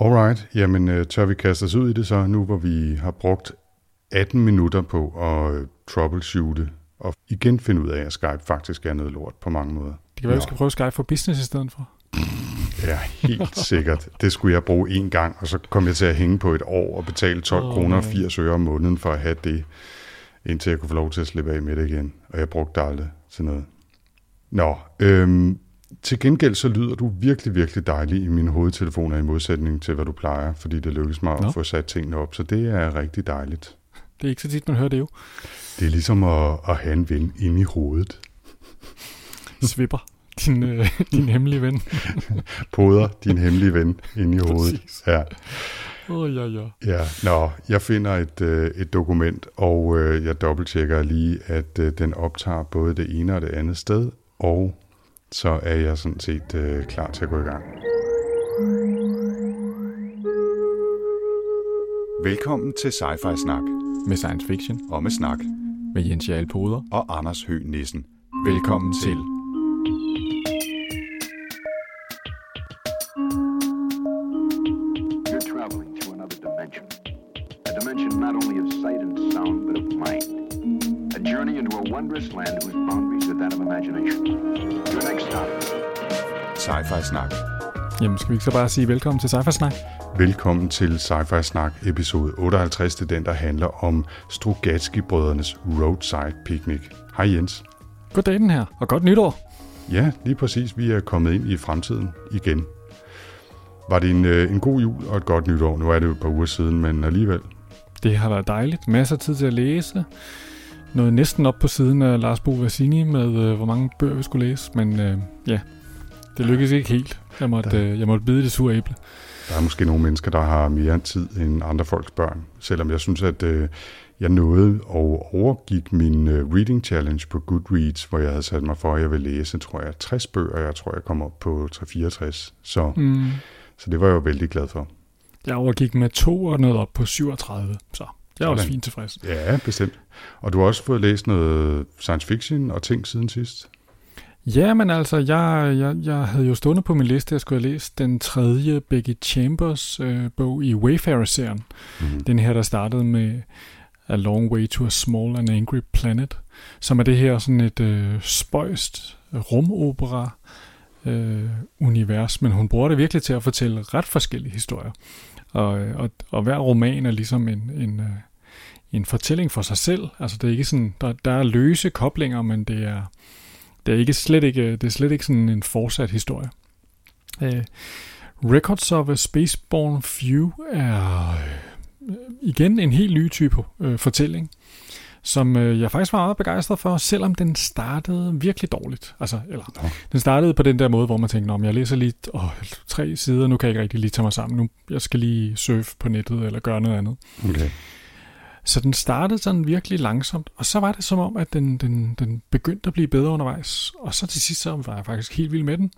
Alright, jamen øh, tør vi kaste os ud i det så, nu hvor vi har brugt 18 minutter på at øh, troubleshoote og igen finde ud af, at Skype faktisk er noget lort på mange måder. Det kan være, vi skal prøve Skype for business i stedet for. Ja, helt sikkert. Det skulle jeg bruge en gang, og så kom jeg til at hænge på et år og betale 12 oh, kroner og 80 øre om måneden for at have det, indtil jeg kunne få lov til at slippe af med det igen. Og jeg brugte det aldrig til noget. Nå, øhm, til gengæld så lyder du virkelig, virkelig dejlig i mine hovedtelefoner i modsætning til, hvad du plejer, fordi det lykkedes mig Nå. at få sat tingene op, så det er rigtig dejligt. Det er ikke så tit, man hører det jo. Det er ligesom at, at have en ven inde i hovedet. Svipper, din, øh, din hemmelige ven. Poder, din hemmelige ven inde i hovedet. Præcis. Ja. Oh, ja, ja. Ja, nå, jeg finder et, øh, et dokument, og øh, jeg dobbelttjekker lige, at øh, den optager både det ene og det andet sted, og så er jeg sådan set øh, klar til at gå i gang. Velkommen til Sci-Fi Snak Med science fiction. og med snak Med Jens Jarl Poder. og Anders Høgh Nissen. Velkommen til. You're traveling to another dimension. A dimension not only of sight and sound, but of mind. A journey into a wondrous land whose boundaries are that of imagination. Your next stop. Sci-Fi Snak. Jamen, skal vi ikke så bare sige velkommen til Cypher Snak? Velkommen til Sci-Fi Snak episode 58, det er den, der handler om Strugatsky-brødrenes Roadside Picnic. Hej Jens. Goddag den her, og godt nytår. Ja, lige præcis. Vi er kommet ind i fremtiden igen. Var det en, øh, en god jul og et godt nytår? Nu er det jo et par uger siden, men alligevel. Det har været dejligt. Masser af tid til at læse. Noget næsten op på siden af Lars Bo Vassini med, øh, hvor mange bøger vi skulle læse. Men øh, ja, det lykkedes ikke helt. Jeg måtte, øh, jeg måtte bide det sure æble. Der er måske nogle mennesker, der har mere tid end andre folks børn. Selvom jeg synes, at øh, jeg nåede og overgik min øh, reading challenge på Goodreads, hvor jeg havde sat mig for, at jeg ville læse, tror jeg, 60 bøger. Jeg tror, jeg kom op på 364. Så, Mm. så det var jeg jo vældig glad for. Jeg overgik med to og noget op på 37. Så jeg er også fint tilfreds. Ja, bestemt. Og du har også fået læst noget science fiction og ting siden sidst. Ja, men altså, jeg, jeg, jeg havde jo stående på min liste, at jeg skulle have læst den tredje Becky Chambers øh, bog i Wayfarer-serien. Mm. Den her, der startede med A Long Way to a Small and Angry Planet, som er det her sådan et øh, spøjst rumopera øh, univers, men hun bruger det virkelig til at fortælle ret forskellige historier. Og, øh, og, og hver roman er ligesom en, en, øh, en fortælling for sig selv. Altså det er ikke sådan, der, der er løse koblinger, men det er, det er ikke slet ikke, det er slet ikke sådan en fortsat historie. Øh, Records of a Spaceborne Few er øh, igen en helt ny type øh, fortælling, som øh, jeg faktisk var meget begejstret for, selvom den startede virkelig dårligt. Altså, eller, Nå. den startede på den der måde, hvor man tænkte, om jeg læser lige åh, tre sider, nu kan jeg ikke rigtig lige tage mig sammen, nu jeg skal lige surfe på nettet eller gøre noget andet. Okay. Så den startede sådan virkelig langsomt, og så var det som om, at den, den, den begyndte at blive bedre undervejs. Og så til sidst så var jeg faktisk helt vild med den.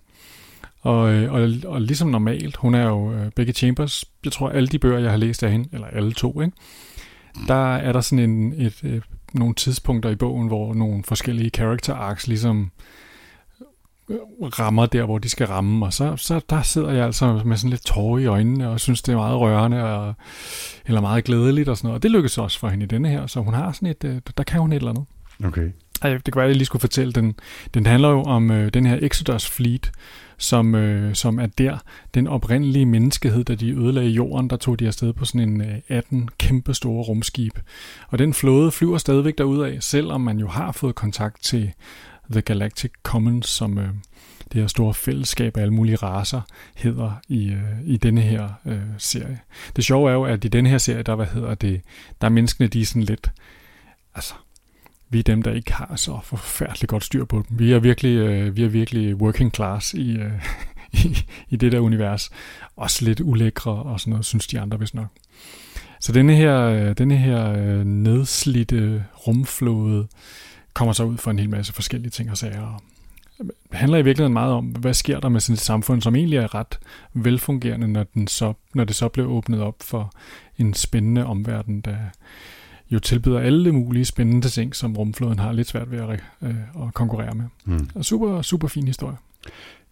Og, øh, og, og ligesom normalt, hun er jo øh, Becky Chambers, jeg tror alle de bøger, jeg har læst af hende, eller alle to, ikke? der er der sådan en, et, et, nogle tidspunkter i bogen, hvor nogle forskellige character arcs ligesom øh, rammer der, hvor de skal ramme, og så, så der sidder jeg altså med sådan lidt tårer i øjnene, og synes, det er meget rørende, og, eller meget glædeligt og sådan noget, og det lykkes også for hende i denne her, så hun har sådan et, øh, der kan hun et eller andet. Okay. Det kan være, at jeg lige skulle fortælle den. Den handler jo om øh, den her Exodus Fleet, som, øh, som er der, den oprindelige menneskehed, da de ødelagde jorden, der tog de afsted på sådan en øh, 18 kæmpe store rumskib. Og den flåde flyver stadigvæk derudad, selvom man jo har fået kontakt til The Galactic Commons, som øh, det her store fællesskab af alle mulige raser hedder i, øh, i denne her øh, serie. Det sjove er jo, at i denne her serie, der, hvad hedder det, der er menneskene, de er sådan lidt, altså, vi er dem, der ikke har så forfærdeligt godt styr på dem. Vi er virkelig, øh, vi er virkelig working class i, øh, i, i det der univers. Også lidt ulækre og sådan noget, synes de andre vist nok. Så denne her, øh, denne her øh, nedslidte rumflåde kommer så ud for en hel masse forskellige ting og sager. Det handler i virkeligheden meget om, hvad sker der med sådan et samfund, som egentlig er ret velfungerende, når, den så, når det så bliver åbnet op for en spændende omverden, der jo tilbyder alle mulige spændende ting, som rumflåden har lidt svært ved at, øh, at konkurrere med. Mm. Og super, super fin historie.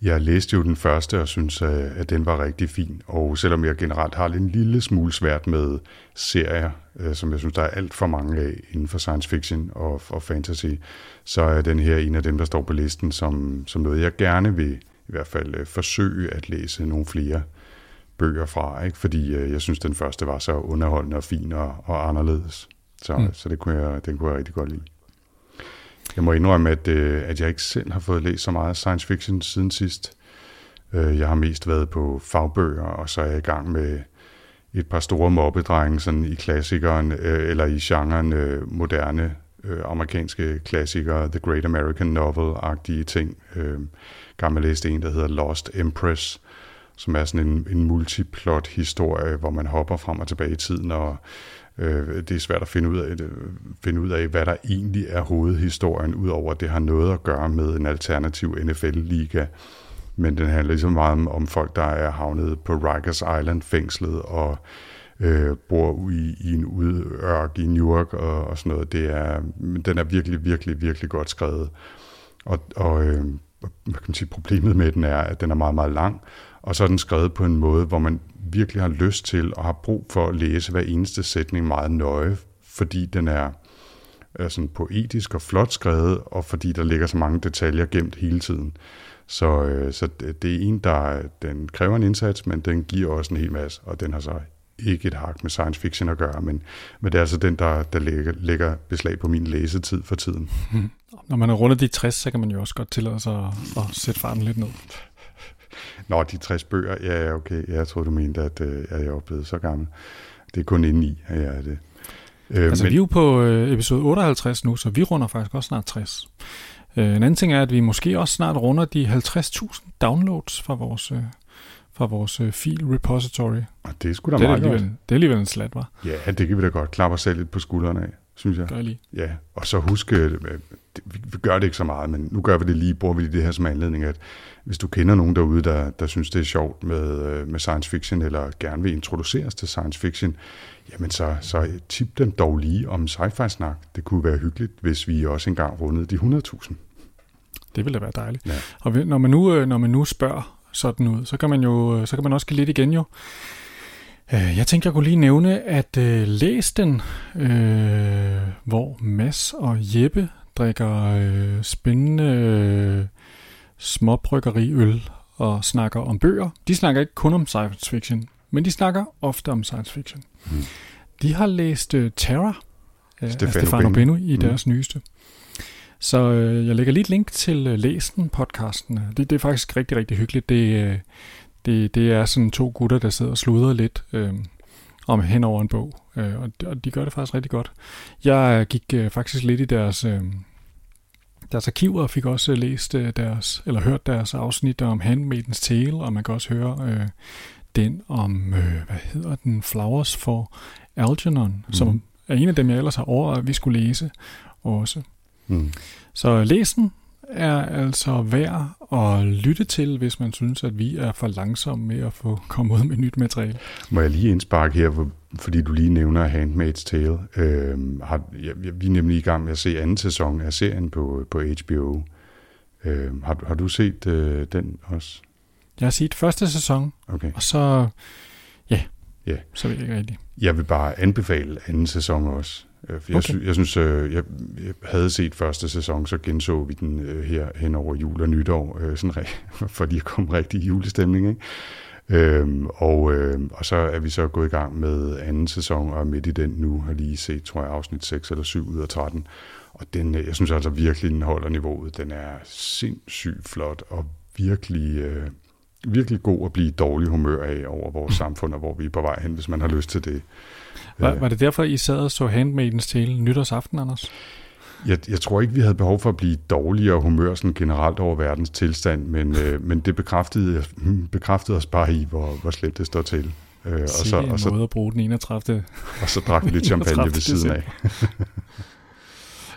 Jeg læste jo den første og synes, øh, at den var rigtig fin. Og selvom jeg generelt har en lille smule svært med serier, øh, som jeg synes, der er alt for mange af inden for science fiction og, og fantasy, så er den her en af dem, der står på listen som, som noget, jeg gerne vil i hvert fald øh, forsøge at læse nogle flere bøger fra, ikke? fordi jeg synes, den første var så underholdende og fin og, og anderledes. Så, mm. så det kunne jeg, den kunne jeg rigtig godt lide. Jeg må indrømme, at, øh, at jeg ikke selv har fået læst så meget science fiction siden sidst. Øh, jeg har mest været på fagbøger, og så er jeg i gang med et par store mobbedrenge sådan i klassikeren, øh, eller i genren øh, moderne øh, amerikanske klassikere, The Great American Novel-agtige ting. Øh, gammel læste en, der hedder Lost Empress, som er sådan en, en multiplot historie, hvor man hopper frem og tilbage i tiden og Øh, det er svært at finde ud, af, øh, finde ud af, hvad der egentlig er hovedhistorien, udover at det har noget at gøre med en alternativ NFL-liga. Men den handler ligesom meget om, om folk, der er havnet på Rikers Island fængslet og øh, bor i, i en udørk i New York og, og sådan noget. Det er, den er virkelig, virkelig, virkelig godt skrevet. Og, og øh, hvad kan man sige, problemet med den er, at den er meget, meget lang, og så er den skrevet på en måde, hvor man virkelig har lyst til og har brug for at læse hver eneste sætning meget nøje, fordi den er, er sådan poetisk og flot skrevet, og fordi der ligger så mange detaljer gemt hele tiden. Så, øh, så det er en, der den kræver en indsats, men den giver også en hel masse, og den har så ikke et hak med science fiction at gøre, men, men det er altså den, der, der lægger, lægger beslag på min læsetid for tiden. Når man er rundet de 60, så kan man jo også godt tillade sig at, at sætte farten lidt ned. Nå, de 60 bøger, ja, okay. Jeg tror du mente, at, øh, at jeg er blevet så gammel. Det er kun indeni, at jeg er det. Øh, altså, men... vi er jo på øh, episode 58 nu, så vi runder faktisk også snart 60. Øh, en anden ting er, at vi måske også snart runder de 50.000 downloads fra vores, øh, fra vores øh, fil repository. Og det er sgu da det er meget alligevel, godt. Det er alligevel en slat, var. Ja, det kan vi da godt klappe os selv lidt på skuldrene af, synes jeg. Gør lige. Ja, og så husk, vi gør det ikke så meget, men nu gør vi det lige, bruger vi det her som anledning, at hvis du kender nogen derude, der, der synes, det er sjovt med, øh, med science fiction, eller gerne vil introduceres til science fiction, jamen så, så tip dem dog lige om sci-fi snak. Det kunne være hyggeligt, hvis vi også engang rundede de 100.000. Det ville da være dejligt. Ja. Og når man, nu, øh, når man nu spørger sådan ud, så kan man jo øh, så kan man også give lidt igen jo. Jeg tænkte, jeg kunne lige nævne, at øh, læs den, øh, hvor Mads og Jeppe drikker øh, spændende øh, småbryggeriøl og snakker om bøger. De snakker ikke kun om science fiction, men de snakker ofte om science fiction. Mm. De har læst uh, Terra af Stefano, Stefano Bennu i mm. deres nyeste. Så uh, jeg lægger lige et link til uh, læsen podcasten. Det, det er faktisk rigtig, rigtig hyggeligt. Det, uh, det, det er sådan to gutter, der sidder og sluder lidt uh, om hen over en bog, uh, og, de, og de gør det faktisk rigtig godt. Jeg gik uh, faktisk lidt i deres... Uh, deres arkiver og fik også læst øh, deres, eller hørt deres afsnit om Handmaidens Tale, og man kan også høre øh, den om, øh, hvad hedder den, Flowers for Algernon, mm. som er en af dem, jeg ellers har over, at vi skulle læse også. Mm. Så læsen er altså værd at lytte til, hvis man synes, at vi er for langsomme med at få komme ud med nyt materiale. Må jeg lige indsparke her, fordi du lige nævner Handmaid's Tale. Øh, har, ja, vi er nemlig i gang med at se anden sæson af serien på, på HBO. Øh, har, har du set øh, den også? Jeg har set første sæson, okay. og så, ja, ja. så ved jeg ikke rigtigt. Jeg vil bare anbefale anden sæson også. Øh, for jeg, okay. sy- jeg synes, øh, jeg, jeg havde set første sæson, så genså vi den øh, her hen over jul og nytår, øh, sådan for lige at komme rigtig i julestemning. Ikke? Øhm, og, øh, og så er vi så gået i gang med anden sæson, og midt i den nu, har lige set, tror jeg, afsnit 6 eller 7 ud af 13. Og den, øh, jeg synes altså virkelig, den holder niveauet. Den er sindssygt flot, og virkelig, øh, virkelig god at blive i dårlig humør af over vores samfund, og hvor vi er på vej hen, hvis man har lyst til det. Var, var det derfor, I sad og så Handmaidens Tale nytårsaften, Anders? Jeg, jeg tror ikke, vi havde behov for at blive dårligere humør sådan generelt over verdens tilstand, men, øh, men det bekræftede, bekræftede os bare i, hvor, hvor slemt det står til. Øh, og så, og så, måde at bruge den 31. Og så drak vi lidt champagne ved siden af.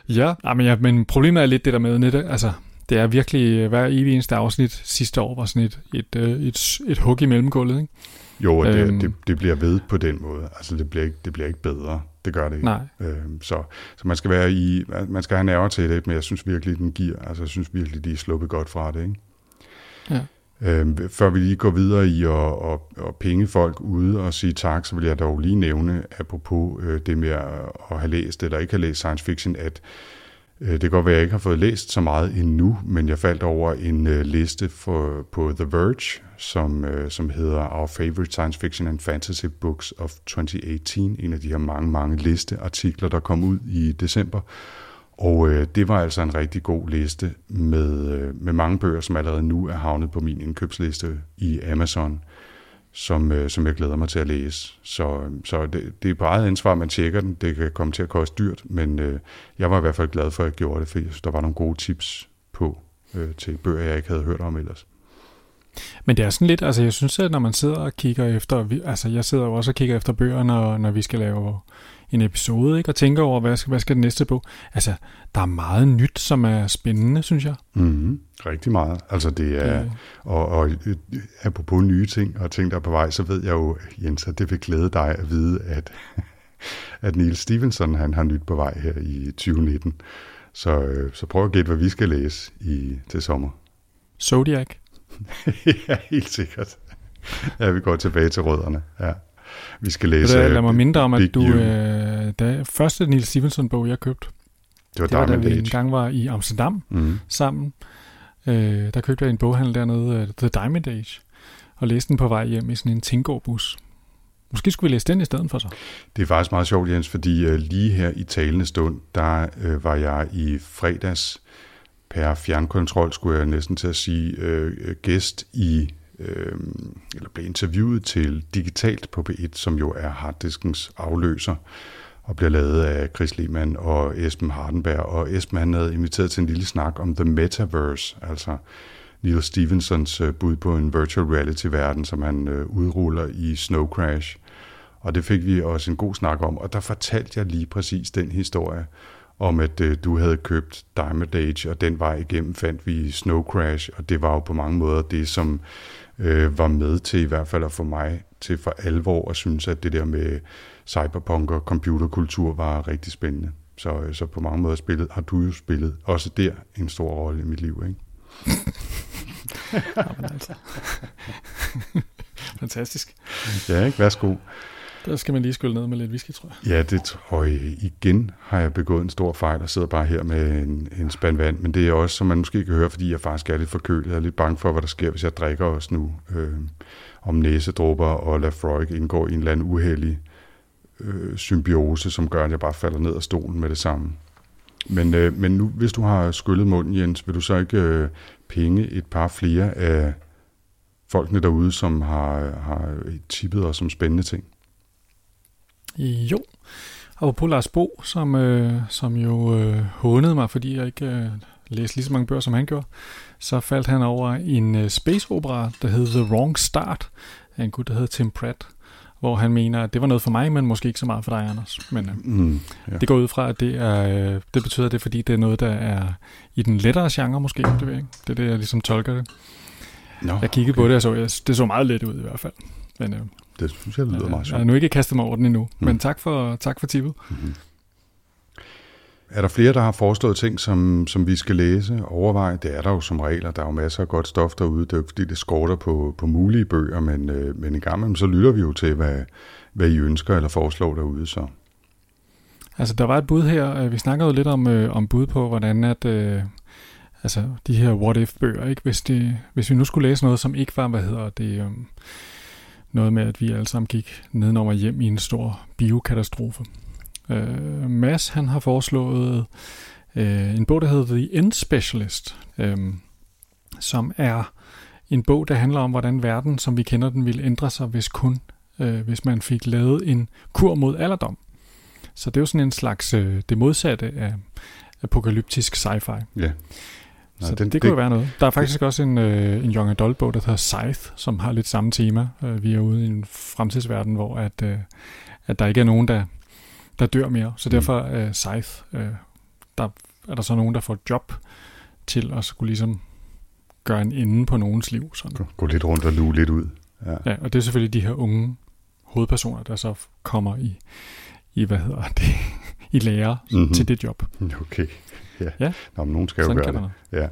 ja, men, ja, men problemet er lidt det der med, net, altså, det er virkelig, øh, hver evig eneste afsnit sidste år var sådan et, et, øh, et, et, et hug i mellemgulvet, ikke? Jo, og det, øhm, det, det bliver ved på den måde. Altså, det bliver ikke, det bliver ikke bedre. Det gør det ikke. Nej. Øhm, så, så man skal være i, man skal have nerver til det, men jeg synes virkelig, den giver. Altså, jeg synes virkelig, de er sluppet godt fra det, ikke? Ja. Øhm, før vi lige går videre i at, at, at penge folk ude og sige tak, så vil jeg dog lige nævne, apropos øh, det med at, at have læst eller ikke have læst science fiction, at Øh, det kan godt være, at jeg ikke har fået læst så meget endnu, men jeg faldt over en øh, liste for, på The Verge, som, øh, som hedder Our Favorite Science Fiction and Fantasy Books of 2018, en af de her mange, mange listeartikler, der kom ud i december. Og øh, det var altså en rigtig god liste med, øh, med mange bøger, som allerede nu er havnet på min indkøbsliste i Amazon, som, øh, som jeg glæder mig til at læse. Så, øhm, så det, det er på eget ansvar, at man tjekker den. Det kan komme til at koste dyrt, men øh, jeg var i hvert fald glad for, at jeg gjorde det, fordi der var nogle gode tips på øh, til bøger, jeg ikke havde hørt om ellers. Men det er sådan lidt, altså jeg synes, at når man sidder og kigger efter, vi- altså jeg sidder jo også og kigger efter bøger, når, når vi skal lave en episode, ikke? og tænker over, hvad skal, hvad skal den næste på. Altså, der er meget nyt, som er spændende, synes jeg. Mm-hmm. Rigtig meget. Altså det er, Det- og, og øh, apropos nye ting og ting, der er på vej, så ved jeg jo, Jens, at det vil glæde dig at vide, at, at Neil Stevenson, han har nyt på vej her i 2019. Så, øh, så prøv at gætte, hvad vi skal læse i, til sommer. Zodiac. ja, helt sikkert. Ja, vi går tilbage til rødderne. Ja. Vi skal læse... det, lad mig minde dig om, at du, øh, da første Neil Stevenson-bog, jeg købte, det var det var da vi Age. engang var i Amsterdam Mm. sammen. Øh, der købte jeg en boghandel dernede, øh, The Diamond Age, og læste den på vej hjem i sådan en Tingård-bus. Måske skulle vi læse den i stedet for så. Det er faktisk meget sjovt, Jens, fordi øh, lige her i talende stund, der øh, var jeg i fredags per fjernkontrol, skulle jeg næsten til at sige, øh, øh, gæst i, øh, eller blev interviewet til Digitalt på P1, som jo er harddiskens afløser, og bliver lavet af Chris Lehmann og Esben Hardenberg. Og Esben han havde inviteret til en lille snak om The Metaverse, altså Neil Stevensons øh, bud på en virtual reality-verden, som han øh, udruller i Snow Crash. Og det fik vi også en god snak om, og der fortalte jeg lige præcis den historie, om at øh, du havde købt Diamond Age, og den vej igennem fandt vi Snow Crash, og det var jo på mange måder det, som øh, var med til i hvert fald at få mig til for alvor at synes, at det der med cyberpunk og computerkultur var rigtig spændende. Så, øh, så på mange måder spillet, har du jo spillet også der en stor rolle i mit liv, ikke? Jamen, altså. Fantastisk. Ja, ikke? Værsgo. Der skal man lige skylle ned med lidt whisky, tror jeg. Ja, det tror jeg. Øh, igen har jeg begået en stor fejl og sidder bare her med en, en spand vand. Men det er også, som man måske kan høre, fordi jeg faktisk er lidt forkølet. Jeg er lidt bange for, hvad der sker, hvis jeg drikker også nu. Øh, om næsedrupper og Lafroig indgår i en eller anden uheldig øh, symbiose, som gør, at jeg bare falder ned af stolen med det samme. Men, øh, men nu, hvis du har skyllet munden, Jens, vil du så ikke øh, penge et par flere af folkene derude, som har, har tippet os som spændende ting? Jo. Og på Lars Bo, som, øh, som jo øh, hånede mig, fordi jeg ikke øh, læste lige så mange bøger, som han gjorde, så faldt han over en øh, space opera, der hed The Wrong Start, af en gut, der hedder Tim Pratt, hvor han mener, at det var noget for mig, men måske ikke så meget for dig, Anders. Men øh, Mm, ja. det går ud fra, at det, er, øh, det betyder, det fordi det er noget, der er i den lettere genre måske. Det, ved jeg ikke. det er det, jeg ligesom tolker det. Nå, Jeg kiggede på det, og så, jeg, det så meget let ud i hvert fald. Men øh, Det synes jeg lyder meget jeg har sjovt. nu ikke kastet mig over den endnu. Mm. Men tak for, tak for tippet. Mm-hmm. Er der flere, der har foreslået ting, som, som vi skal læse og overveje? Det er der jo som regel, og der er jo masser af godt stof derude. Det er jo fordi, det skorter på, på mulige bøger, men, øh, men en gang imellem, så lytter vi jo til, hvad, hvad I ønsker eller foreslår derude. Så. Altså, der var et bud her. øh, Vi snakkede jo lidt om, øh, om bud på, hvordan at... Øh, altså, de her what-if-bøger, ikke? Hvis, det, hvis vi nu skulle læse noget, som ikke var, hvad hedder det... Øh, noget med, at vi alle sammen gik nedenover hjem i en stor biokatastrofe. Øh, Mads, han har foreslået øh, en bog, der hedder The End Specialist, øh, som er en bog, der handler om, hvordan verden, som vi kender den, ville ændre sig, hvis kun øh, hvis man fik lavet en kur mod alderdom. Så det er jo sådan en slags øh, det modsatte af apokalyptisk sci-fi. Ja. Så den, det kunne det, være noget. Der er faktisk også en, øh, en young adult bog, der hedder Scythe, som har lidt samme tema. Øh, vi er ude i en fremtidsverden, hvor at, øh, at der ikke er nogen, der, der dør mere. Så Mm. derfor øh, Scythe, øh, der er der så nogen, der får job til at skulle ligesom gøre en ende på nogens liv. Sådan. Gå, gå lidt rundt og luge lidt ud. Ja. Ja, og det er selvfølgelig de her unge hovedpersoner, der så kommer i, i hvad hedder det, i lære Mhm. mm-hmm. til det job. Okay. Ja. Ja. Nå, men nogen skal jo Sådan gøre kan det. Ja.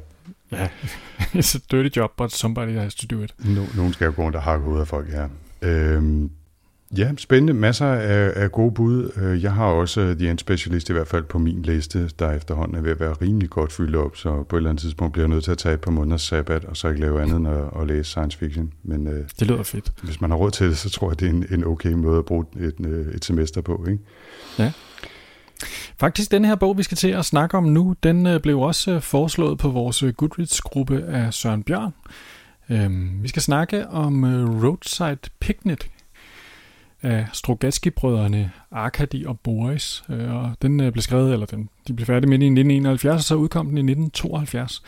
Ja, it's a dirty job, but somebody has to do it. No, nogen skal jo gå rundt og hakke ud af folk, ja. Øhm, ja, spændende. Masser af, af gode bud. Øh, Jeg har også uh, The End Specialist i hvert fald på min liste, der efterhånden er ved at være rimelig godt fyldt op, så på et eller andet tidspunkt bliver jeg nødt til at tage et par måneders sabbat, og så ikke lave andet end at, at læse science fiction. Men uh, Det lyder fedt. hvis man har råd til det, så tror jeg, det er en, en okay måde at bruge et, øh, et semester på. Ikke? Faktisk, den her bog, vi skal til at snakke om nu, den øh, blev også øh, foreslået på vores øh, Goodreads-gruppe af Søren Bjørn. Øhm, vi skal snakke om Roadside Picnic af Strugatski-brødrene Arkady og Boris. Og den blev skrevet, eller den, de blev færdige med i 1971, og så udkom den i 1972.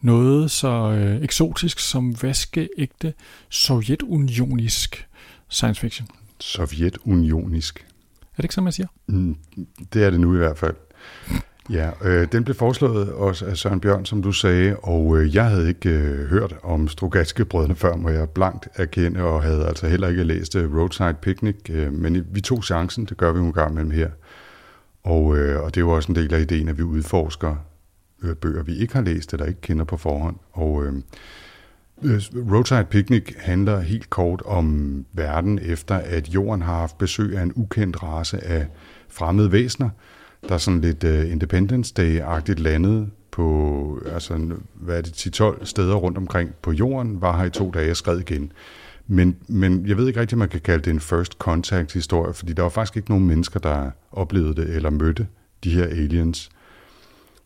Noget så øh, eksotisk som vaskeægte sovjetunionisk science fiction. Sovjetunionisk. Er det ikke sådan, man siger? Mm, det er det nu i hvert fald. Ja, øh, den blev foreslået også af Søren Bjørn, som du sagde, og øh, jeg havde ikke øh, hørt om Strugatske-brødrene før, må jeg blankt erkende, og havde altså heller ikke læst øh, Roadside Picnic, øh, men vi tog chancen, det gør vi nogle en gang mellem her. Og, øh, og det er jo også en del af ideen, at vi udforsker øh, bøger, vi ikke har læst eller ikke kender på forhånd. Og øh, Øh, Roadside Picnic handler helt kort om verden efter, at jorden har haft besøg af en ukendt race af fremmede væsener, der sådan lidt uh, Independence Day-agtigt landet på, altså, hvad er det, 10-12 steder rundt omkring på jorden, var her i to dage og skred igen. Men, men jeg ved ikke rigtig, om man kan kalde det en first contact historie, fordi der var faktisk ikke nogen mennesker, der oplevede det eller mødte de her aliens.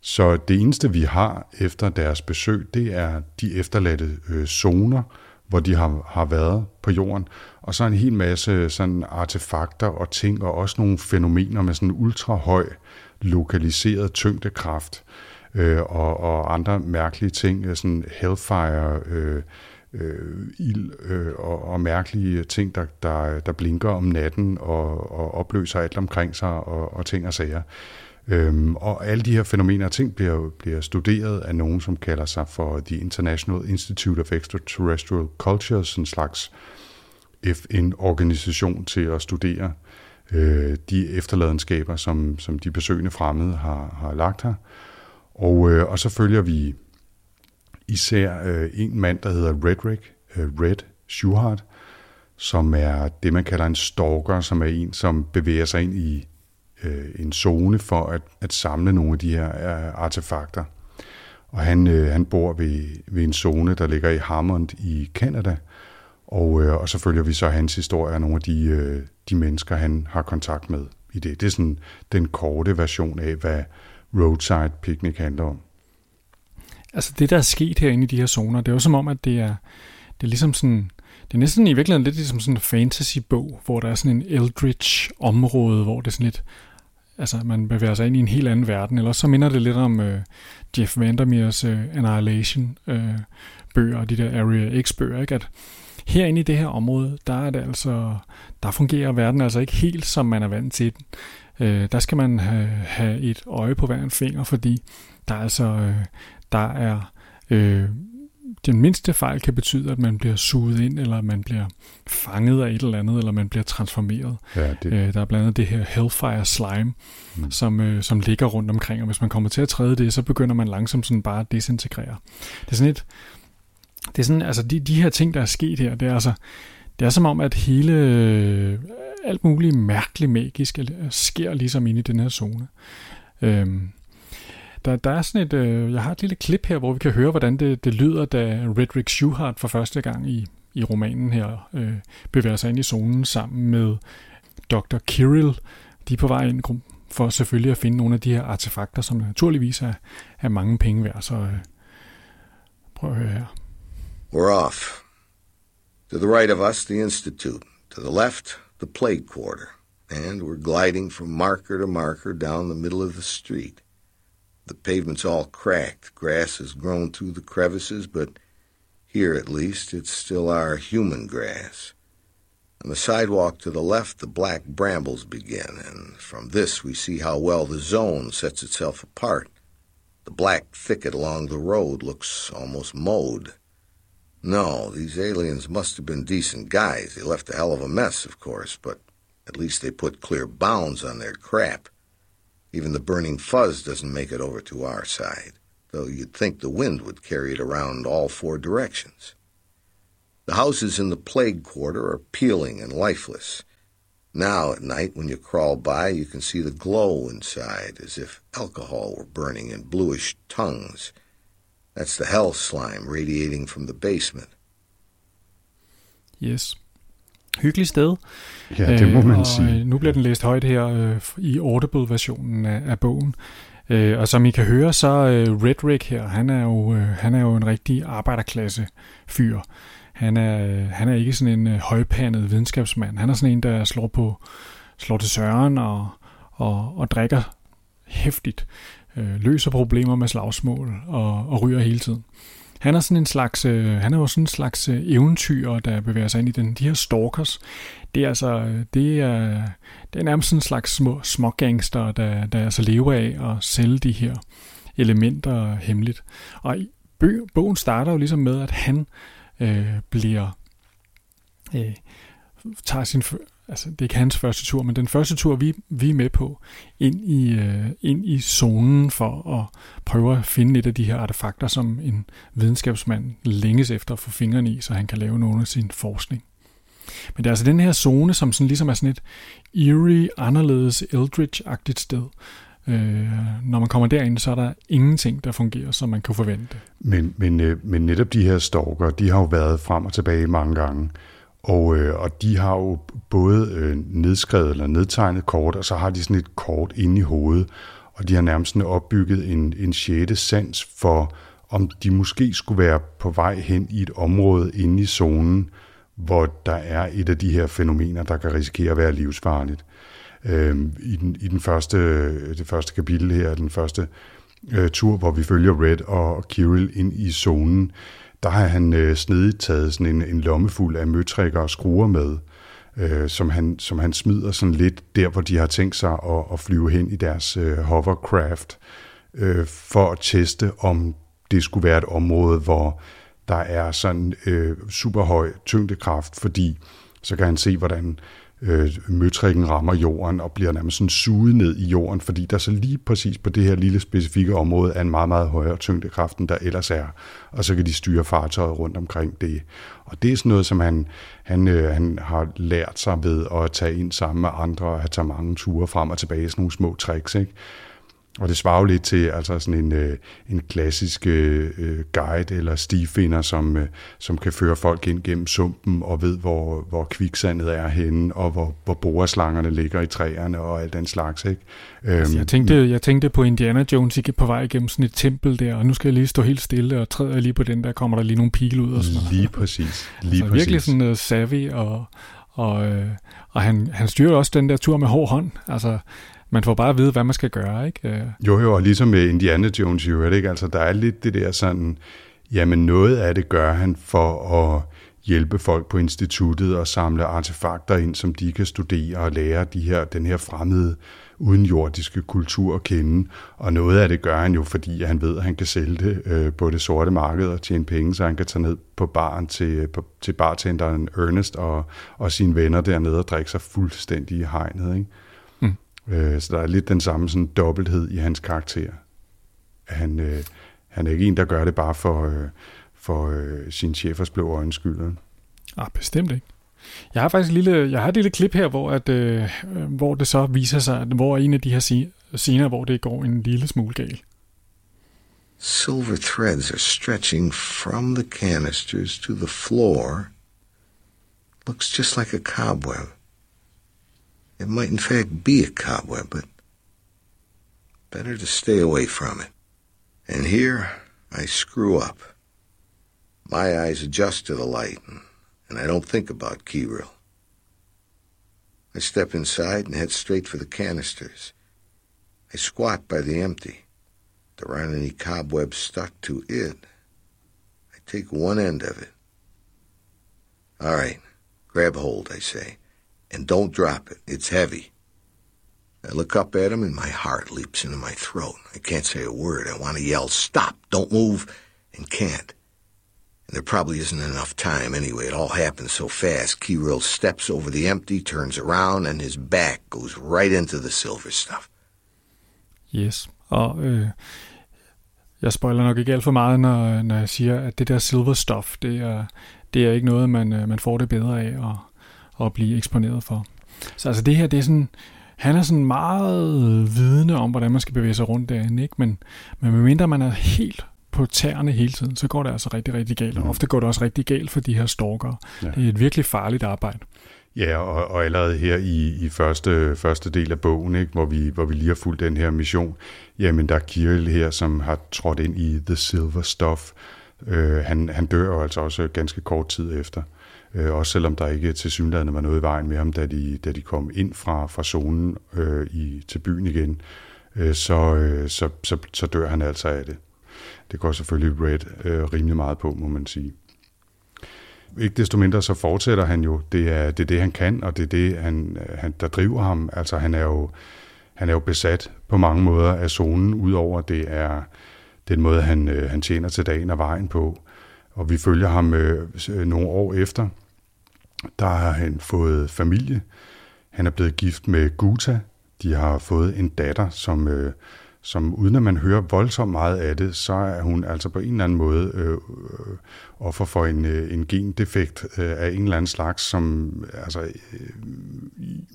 Så det eneste, vi har efter deres besøg, det er de efterladte øh, zoner, hvor de har, har været på jorden. Og så en hel masse sådan artefakter og ting, og også nogle fænomener med sådan ultrahøj lokaliseret tyngdekraft øh, og, og andre mærkelige ting, øh, sådan hellfire, øh, øh, ild øh, og, og mærkelige ting, der, der, der blinker om natten og, og opløser alt omkring sig og, og ting og sager. Øhm, og alle de her fænomener og ting bliver, bliver studeret af nogen, som kalder sig for The International Institute of Extraterrestrial Cultures, en slags FN-organisation til at studere øh, de efterladenskaber, som, som de besøgende fremmede har, har lagt her. Og, øh, og så følger vi især øh, en mand, der hedder Redrick, øh, Red Schuhart, som er det, man kalder en stalker, som er en, som bevæger sig ind i øh, en zone for at, at samle nogle af de her øh, artefakter. Og han, øh, han bor ved, ved en zone, der ligger i Hammond i Canada, og, øh, og så følger vi så hans historie af nogle af de, øh, de mennesker, han har kontakt med i det. Det er sådan den korte version af, hvad Roadside Picnic handler om. Altså det, der er sket herinde i de her zoner, det er jo som om, at det er, det er ligesom sådan, det er næsten i virkeligheden lidt ligesom sådan en fantasy-bog, hvor der er sådan en eldritch område, hvor det er sådan lidt, altså man bevæger sig ind i en helt anden verden, eller så minder det lidt om øh, Jeff Vandermeers øh, Annihilation øh, bøger, de der Area X bøger, ikke? At herinde i det her område, der er det altså, der fungerer verden altså ikke helt, som man er vant til den. Øh, der skal man have, have et øje på hver en finger, fordi der er altså, øh, der er, øh, den mindste fejl kan betyde, at man bliver suget ind, eller man bliver fanget af et eller andet, eller man bliver transformeret. Ja, det, Øh, der er blandt andet det her Hellfire Slime, mm. som, øh, som ligger rundt omkring, og hvis man kommer til at træde det, så begynder man langsomt sådan bare at desintegrere. Det er sådan et, det er sådan, altså de, de her ting, der er sket her, det er altså, det er som om, at hele, øh, alt muligt mærkeligt magisk øh, sker ligesom inde i den her zone. Øhm, der, der er sådan et, øh, jeg har et lille klip her, hvor vi kan høre, hvordan det, det lyder, da Redrick Schuhart for første gang i, i romanen her øh, bevæger sig ind i zonen sammen med Dr. Kirill. De er på vej ind for selvfølgelig at finde nogle af de her artefakter, som naturligvis er, er mange penge værd. Så øh, prøv at høre her. We're off. To the right of us, the Institute. To the left, the plague quarter. And we're gliding from marker to marker down the middle of the street. The pavement's all cracked. Grass has grown through the crevices, but here at least it's still our human grass. On the sidewalk to the left, the black brambles begin, and from this we see how well the zone sets itself apart. The black thicket along the road looks almost mowed. No, these aliens must have been decent guys. They left a hell of a mess, of course, but at least they put clear bounds on their crap. Even the burning fuzz doesn't make it over to our side. though you'd think the wind would carry it around all four directions. The houses in the plague quarter are peeling and lifeless. Now at night, when you crawl by, you can see the glow inside, as if alcohol were burning in bluish tongues. That's the hell slime radiating from the basement. Yes. Hyggeligt sted. Ja, det må Øh, man og, sige. øh, Nu bliver den læst højt her øh, i Audible-versionen af, af bogen. Øh, og som I kan høre, så øh, Red Rick her, han er jo, øh, han er jo en rigtig arbejderklasse fyr. Han er, øh, han er ikke sådan en øh, højpandet videnskabsmand. Han er sådan en, der slår på slår til søren og, og, og drikker hæftigt. Øh, løser problemer med slagsmål og, og ryger hele tiden. Han er sådan en slags, øh, han er jo sådan en slags øh, eventyr, der bevæger sig ind i den. De her stalkers, det er altså, øh, det er, det er nærmest sådan en slags små, små gangster, der, der altså lever af at sælge de her elementer hemmeligt. Og i bø, bogen starter jo ligesom med, at han øh, bliver, øh, tager sin, altså det er ikke hans første tur, men den første tur, vi, vi er med på, ind i, øh, ind i zonen for at prøve at finde et af de her artefakter, som en videnskabsmand længes efter at få fingrene i, så han kan lave noget af sin forskning. Men det er altså den her zone, som sådan ligesom er sådan et eerie, anderledes Eldritch-agtigt sted. Øh, når man kommer derind, så er der ingenting, der fungerer, som man kan forvente. Men, men, øh, men netop de her stalker, de har jo været frem og tilbage mange gange. Og, øh, og de har jo både øh, nedskrevet eller nedtegnet kort, og så har de sådan et kort inde i hovedet. Og de har nærmest opbygget en, en sjette sans for, om de måske skulle være på vej hen i et område inde i zonen, hvor der er et af de her fænomener, der kan risikere at være livsfarligt. Øh, I, den, i den første, det første kapitel her, den første øh, tur, hvor vi følger Red og Kirill ind i zonen, der har han øh, snedigt taget sådan en, en lommefuld af møtrikker og skruer med, øh, som, han, som han smider sådan lidt der, hvor de har tænkt sig at, at flyve hen i deres øh, hovercraft, øh, for at teste, om det skulle være et område, hvor der er sådan øh, super høj tyngdekraft, fordi så kan han se, hvordan øh, øh, møtrikken rammer jorden og bliver nærmest sådan suget ned i jorden, fordi der så lige præcis på det her lille specifikke område er en meget, meget højere tyngdekraft, end der ellers er. Og så kan de styre fartøjet rundt omkring det. Og det er sådan noget, som han, han, øh, han har lært sig ved at tage ind sammen med andre og have taget mange ture frem og tilbage, sådan nogle små tricks, ikke? Og det svarer jo lidt til altså sådan en, øh, en klassisk øh, guide eller stifinder, som, øh, som kan føre folk ind gennem sumpen og ved, hvor, hvor kviksandet er henne, og hvor, hvor boreslangerne ligger i træerne og alt den slags. Ikke? Altså, jeg, tænkte, jeg tænkte på Indiana Jones ikke på vej igennem sådan et tempel der, og nu skal jeg lige stå helt stille, og træder lige på den, der kommer der lige nogle pile ud og sådan noget. Lige præcis. Lige altså, præcis. virkelig sådan uh, savvy, og, og, øh, og han, han styrer også den der tur med hård hånd. Altså, man får bare at vide, hvad man skal gøre, ikke? Øh. Jo, jo, og ligesom med Indiana Jones, jo, ikke? Altså, der er lidt det der sådan, jamen noget af det gør han for at hjælpe folk på instituttet og samle artefakter ind, som de kan studere og lære de her, den her fremmede udenjordiske kultur at kende. Og noget af det gør han jo, fordi han ved, at han kan sælge det øh, på det sorte marked og tjene penge, så han kan tage ned på baren til, på, til bartenderen Ernest og, og sine venner dernede og drikke sig fuldstændig i hegnet. Ikke? Øh, så der er lidt den samme sådan, dobbelthed i hans karakter. At han, øh, han er ikke en, der gør det bare for, øh, for øh, sin chefers blå øjens skyld. vel? Ah, bestemt ikke. Jeg har faktisk et lille, jeg har et lille klip her, hvor, at, øh, hvor det så viser sig, at hvor en af de her sce- scener, hvor det går en lille smule galt. Silver threads are stretching from the canisters to the floor. Looks just like a cobweb. It might in fact be a cobweb, but better to stay away from it. And here I screw up. My eyes adjust to the light, and, I don't think about Kirill. I step inside and head straight for the canisters. I squat by the empty. There aren't any cobwebs stuck to it. I take one end of it. All right, grab hold, I say, and don't drop it. It's heavy. I look up at him and my heart leaps into my throat. I can't say a word. I want to yell, stop, don't move, and can't. And there probably isn't enough time anyway. It all happens so fast. Kirill steps over the empty, turns around, and his back goes right into the silver stuff. Yes. Og øh, jeg spoiler nok ikke alt for meget, når, når jeg siger, at det der silver stuff, det er, det er ikke noget, man, øh, man får det bedre af at, at blive eksponeret for. Så altså det her, det er sådan, han er sådan meget vidende om, hvordan man skal bevæge sig rundt derinde, ikke? Men, men medmindre man er helt på tæerne hele tiden, så går det altså rigtig, rigtig galt. Og ofte går det også rigtig galt for de her stalkere. Ja. Det er et virkelig farligt arbejde. Ja, og, og allerede her i, i første, første del af bogen, ikke, hvor, vi, hvor vi lige har fulgt den her mission, jamen der er Kirill her, som har trådt ind i The Silver Stuff. Øh, han, han dør jo altså også ganske kort tid efter. Øh, også selvom der ikke til synligheden var noget i vejen med ham, da de, da de kom ind fra, fra zonen øh, i, til byen igen, øh, så, øh, så, så, så dør han altså af det. Det går selvfølgelig Red øh, rimelig meget på, må man sige. Ikke desto mindre så fortsætter han jo. Det er det, er det han kan, og det er det, han, øh, han, der driver ham. Altså han er jo, han er jo besat på mange måder af zonen, udover det er den måde, han, øh, han tjener til dagen og vejen på. Og vi følger ham øh, nogle år efter. Der har han fået familie. Han er blevet gift med Guta. De har fået en datter, som, øh, som uden at man hører voldsomt meget af det, så er hun altså på en eller anden måde øh, offer for en, øh, en gendefekt øh, af en eller anden slags, som øh, altså, øh,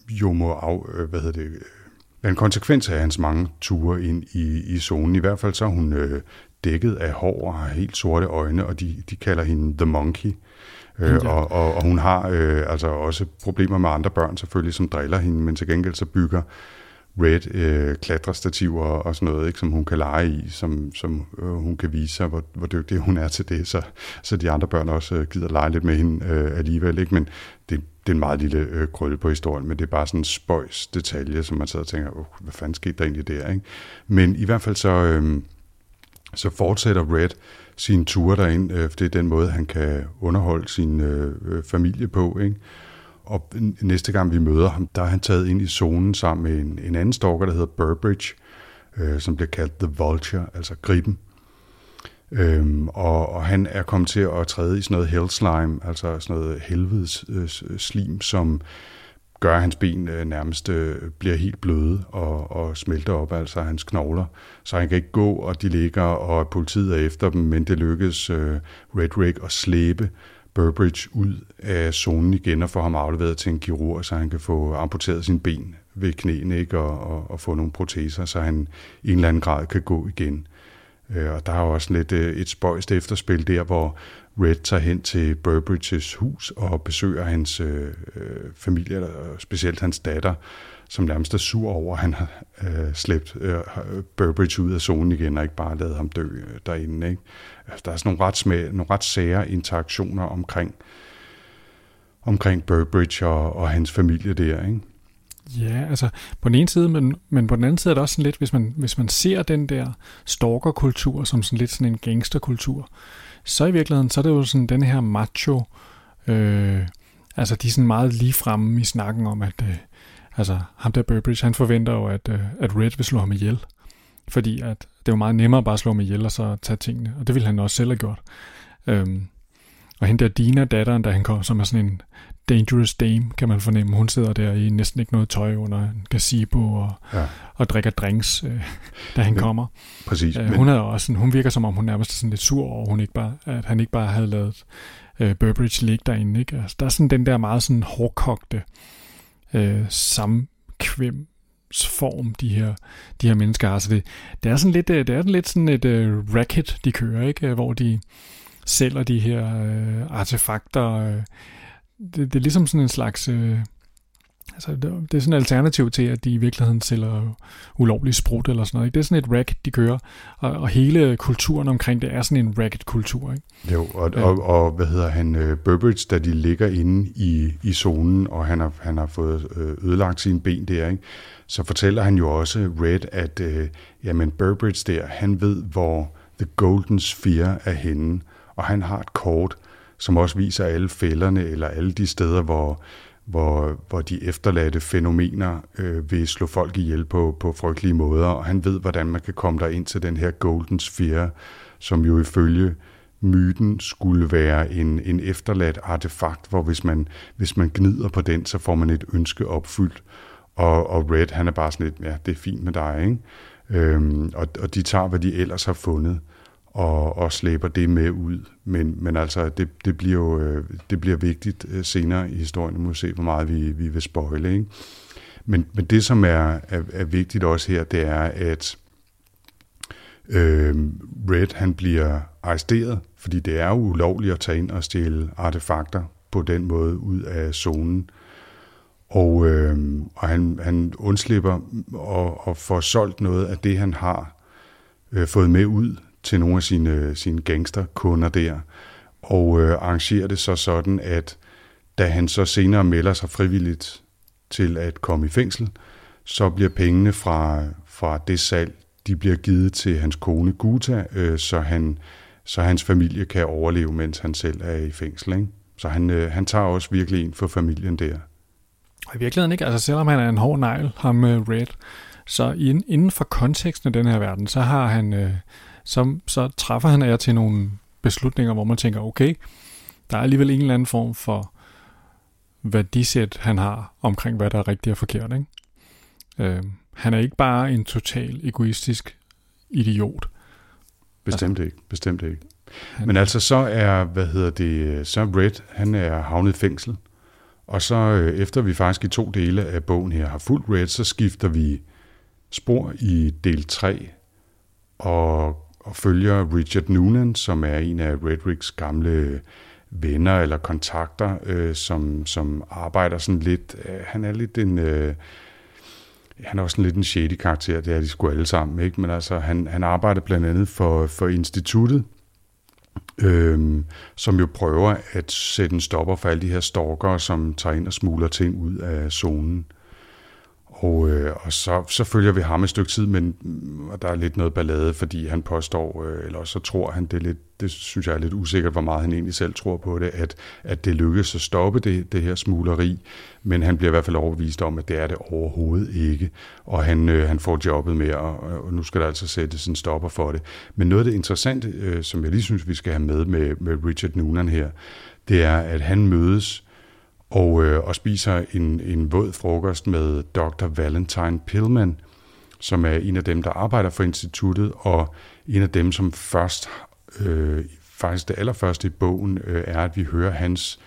jo må af, øh, hvad hedder det, øh, en konsekvens af hans mange ture ind i, i zonen. I hvert fald så er hun øh, dækket af hår og har helt sorte øjne, og de, de kalder hende The Monkey. Øh, ja. og, og, og hun har øh, altså også problemer med andre børn selvfølgelig, som driller hende, men til gengæld så bygger Red øh, klatrestativer og sådan noget, ikke, som hun kan lege i, som, som øh, hun kan vise sig, hvor, hvor dygtig hun er til det, så, så de andre børn også øh, gider lege lidt med hende øh, alligevel. Ikke? Men det, det er en meget lille øh, krølle på historien, men det er bare sådan en spøjs detalje, som man sidder og tænker, oh, hvad fanden skete der egentlig der? Ikke? Men i hvert fald så, øh, så fortsætter Red sin ture derind, øh, for det er den måde, han kan underholde sin øh, øh familie på. Ikke? Og næste gang vi møder ham, der er han taget ind i zonen sammen med en, en anden stalker, der hedder Burbridge, øh, som bliver kaldt The Vulture, altså griben. Øhm, og, og han er kommet til at træde i sådan noget hellslime, altså sådan noget helvedes øh, slim, som gør, at hans ben øh, nærmest øh, bliver helt bløde og, og smelter op, altså hans knogler. Så han kan ikke gå, og de ligger, og politiet er efter dem, men det lykkes øh, Red Rick at slæbe Burbridge ud af zonen igen og få ham afleveret til en kirurg, så han kan få amputeret sin ben ved knæene ikke? Og, og, og få nogle proteser, så han i en eller anden grad kan gå igen. Øh, og der er jo også lidt øh, et spøjst efterspil der, hvor Red tager hen til Burbridges hus og besøger hans øh, øh familie, og specielt hans datter, som nærmest er sur over, at han har øh, slæbt øh, øh Burbridge ud af zonen igen, og ikke bare lavet ham dø øh, derinde. Ikke? Altså, der er sådan nogle ret, smæ, nogle ret sære interaktioner omkring, omkring Burbridge og, og hans familie der. Ikke? Ja, altså på den ene side, men, men på den anden side er det også sådan lidt, hvis man, hvis man ser den der stalkerkultur som sådan lidt sådan en gangsterkultur, så i virkeligheden, så er det jo sådan den her macho, øh, altså de er sådan meget lige fremme i snakken om, at øh, altså ham der Burbridge, han forventer jo, at, øh, at Red vil slå ham ihjel. Fordi at det er jo meget nemmere bare at slå ham ihjel og så tage tingene. Og det ville han også selv have gjort. Øhm, og hende der Dina, datteren, da han kom, som er sådan en dangerous dame, kan man fornemme. Hun sidder der i næsten ikke noget tøj under en gazebo og, ja. og drikker drinks, øh, da han men, kommer. Præcis. Øh, hun, er også sådan, hun virker som om, hun nærmest er sådan lidt sur over, hun ikke bare, at han ikke bare havde lavet øh, Burbridge ligge derinde. Ikke? Altså, der er sådan den der meget sådan hårdkogte øh, samkvem form, de her, de her mennesker har. Så det, det er sådan lidt, øh, det er lidt sådan et uh, racket, de kører, ikke? Hvor de sælger de her uh, artefakter. Uh, det, det er ligesom sådan en slags... Uh, altså, det, er sådan et alternativ til, at de i virkeligheden sælger ulovlig sprut eller sådan noget. Ikke? Det er sådan et racket, de kører. Og, og hele kulturen omkring det er sådan en racket-kultur. Ikke? Jo, og, ja. og, og hvad hedder han? Uh, Burbridge, da de ligger inde i, i zonen, og han har, han har fået ødelagt sine ben der, ikke? så fortæller han jo også Red, at øh, jamen Burbridge der, han ved, hvor The Golden Sphere er henne, og han har et kort, som også viser alle fælderne, eller alle de steder, hvor, hvor, hvor de efterladte fænomener øh, vil slå folk ihjel på, på frygtelige måder, og han ved, hvordan man kan komme der ind til den her Golden Sphere, som jo ifølge myten skulle være en, en efterladt artefakt, hvor hvis man, hvis man gnider på den, så får man et ønske opfyldt. Og, og Red, han er bare sådan lidt, ja, det er fint med dig, ikke? Øhm, og, og de tager, hvad de ellers har fundet og, og slæber det med ud. Men, men altså, det, det, bliver jo øh, det bliver vigtigt øh, senere i historien. Nu må se, hvor meget vi, vi vil spoile. Ikke? Men, men det, som er, er, er vigtigt også her, det er, at øh, Red han bliver arresteret, fordi det er jo ulovligt at tage ind og stjæle artefakter på den måde ud af zonen. Og, øh, og han, han undslipper og, og får solgt noget af det, han har øh, fået med ud til nogle af sine, sine gangsterkunder der, og øh, arrangerer det så sådan, at da han så senere melder sig frivilligt til at komme i fængsel, så bliver pengene fra, fra det salg, de bliver givet til hans kone Guta, øh, så, han, så hans familie kan overleve, mens han selv er i fængsel. Ikke? Så han, øh, han tager også virkelig ind for familien der. Og i virkeligheden ikke, altså selvom han er en hård negl, ham uh, Red, så inden for konteksten af den her verden, så har han, øh, så, så træffer han af til nogle beslutninger, hvor man tænker, okay, der er alligevel en eller anden form for værdisæt, han har omkring, hvad der er rigtigt og forkert. Ikke? Øh, han er ikke bare en total egoistisk idiot. Bestemt altså, ikke, bestemt ikke. Han, Men altså så er, hvad hedder det, så Red, han er havnet i fængsel. Og så øh, efter vi faktisk i to dele af bogen her har fulgt Red, så skifter vi spor i del 3 og, og følger Richard Noonan, som er en af Redricks gamle venner eller kontakter, øh, som, som arbejder sådan lidt, øh, han er lidt en, øh, han er også en lidt en shady karakter, det er de sgu alle sammen, ikke? men altså han, han arbejder blandt andet for, for instituttet, øh, som jo prøver at sætte en stopper for alle de her stalkere, som tager ind og smuler ting ud af zonen. Og, øh, og så, så følger vi ham et stykke tid, men mm, og der er lidt noget ballade, fordi han påstår, øh, eller så tror han, det er lidt, det synes jeg er lidt usikkert, hvor meget han egentlig selv tror på det, at, at det lykkes at stoppe det, det her smugleri, men han bliver i hvert fald overbevist om, at det er det overhovedet ikke, og han, øh, han får jobbet med, og, og nu skal der altså sættes en stopper for det. Men noget af det interessante, øh, som jeg lige synes, vi skal have med med, med Richard Noonan her, det er, at han mødes og, øh, og spiser en, en våd frokost med Dr. Valentine Pillman, som er en af dem, der arbejder for instituttet, og en af dem, som først, øh, faktisk det allerførste i bogen, øh, er, at vi hører hans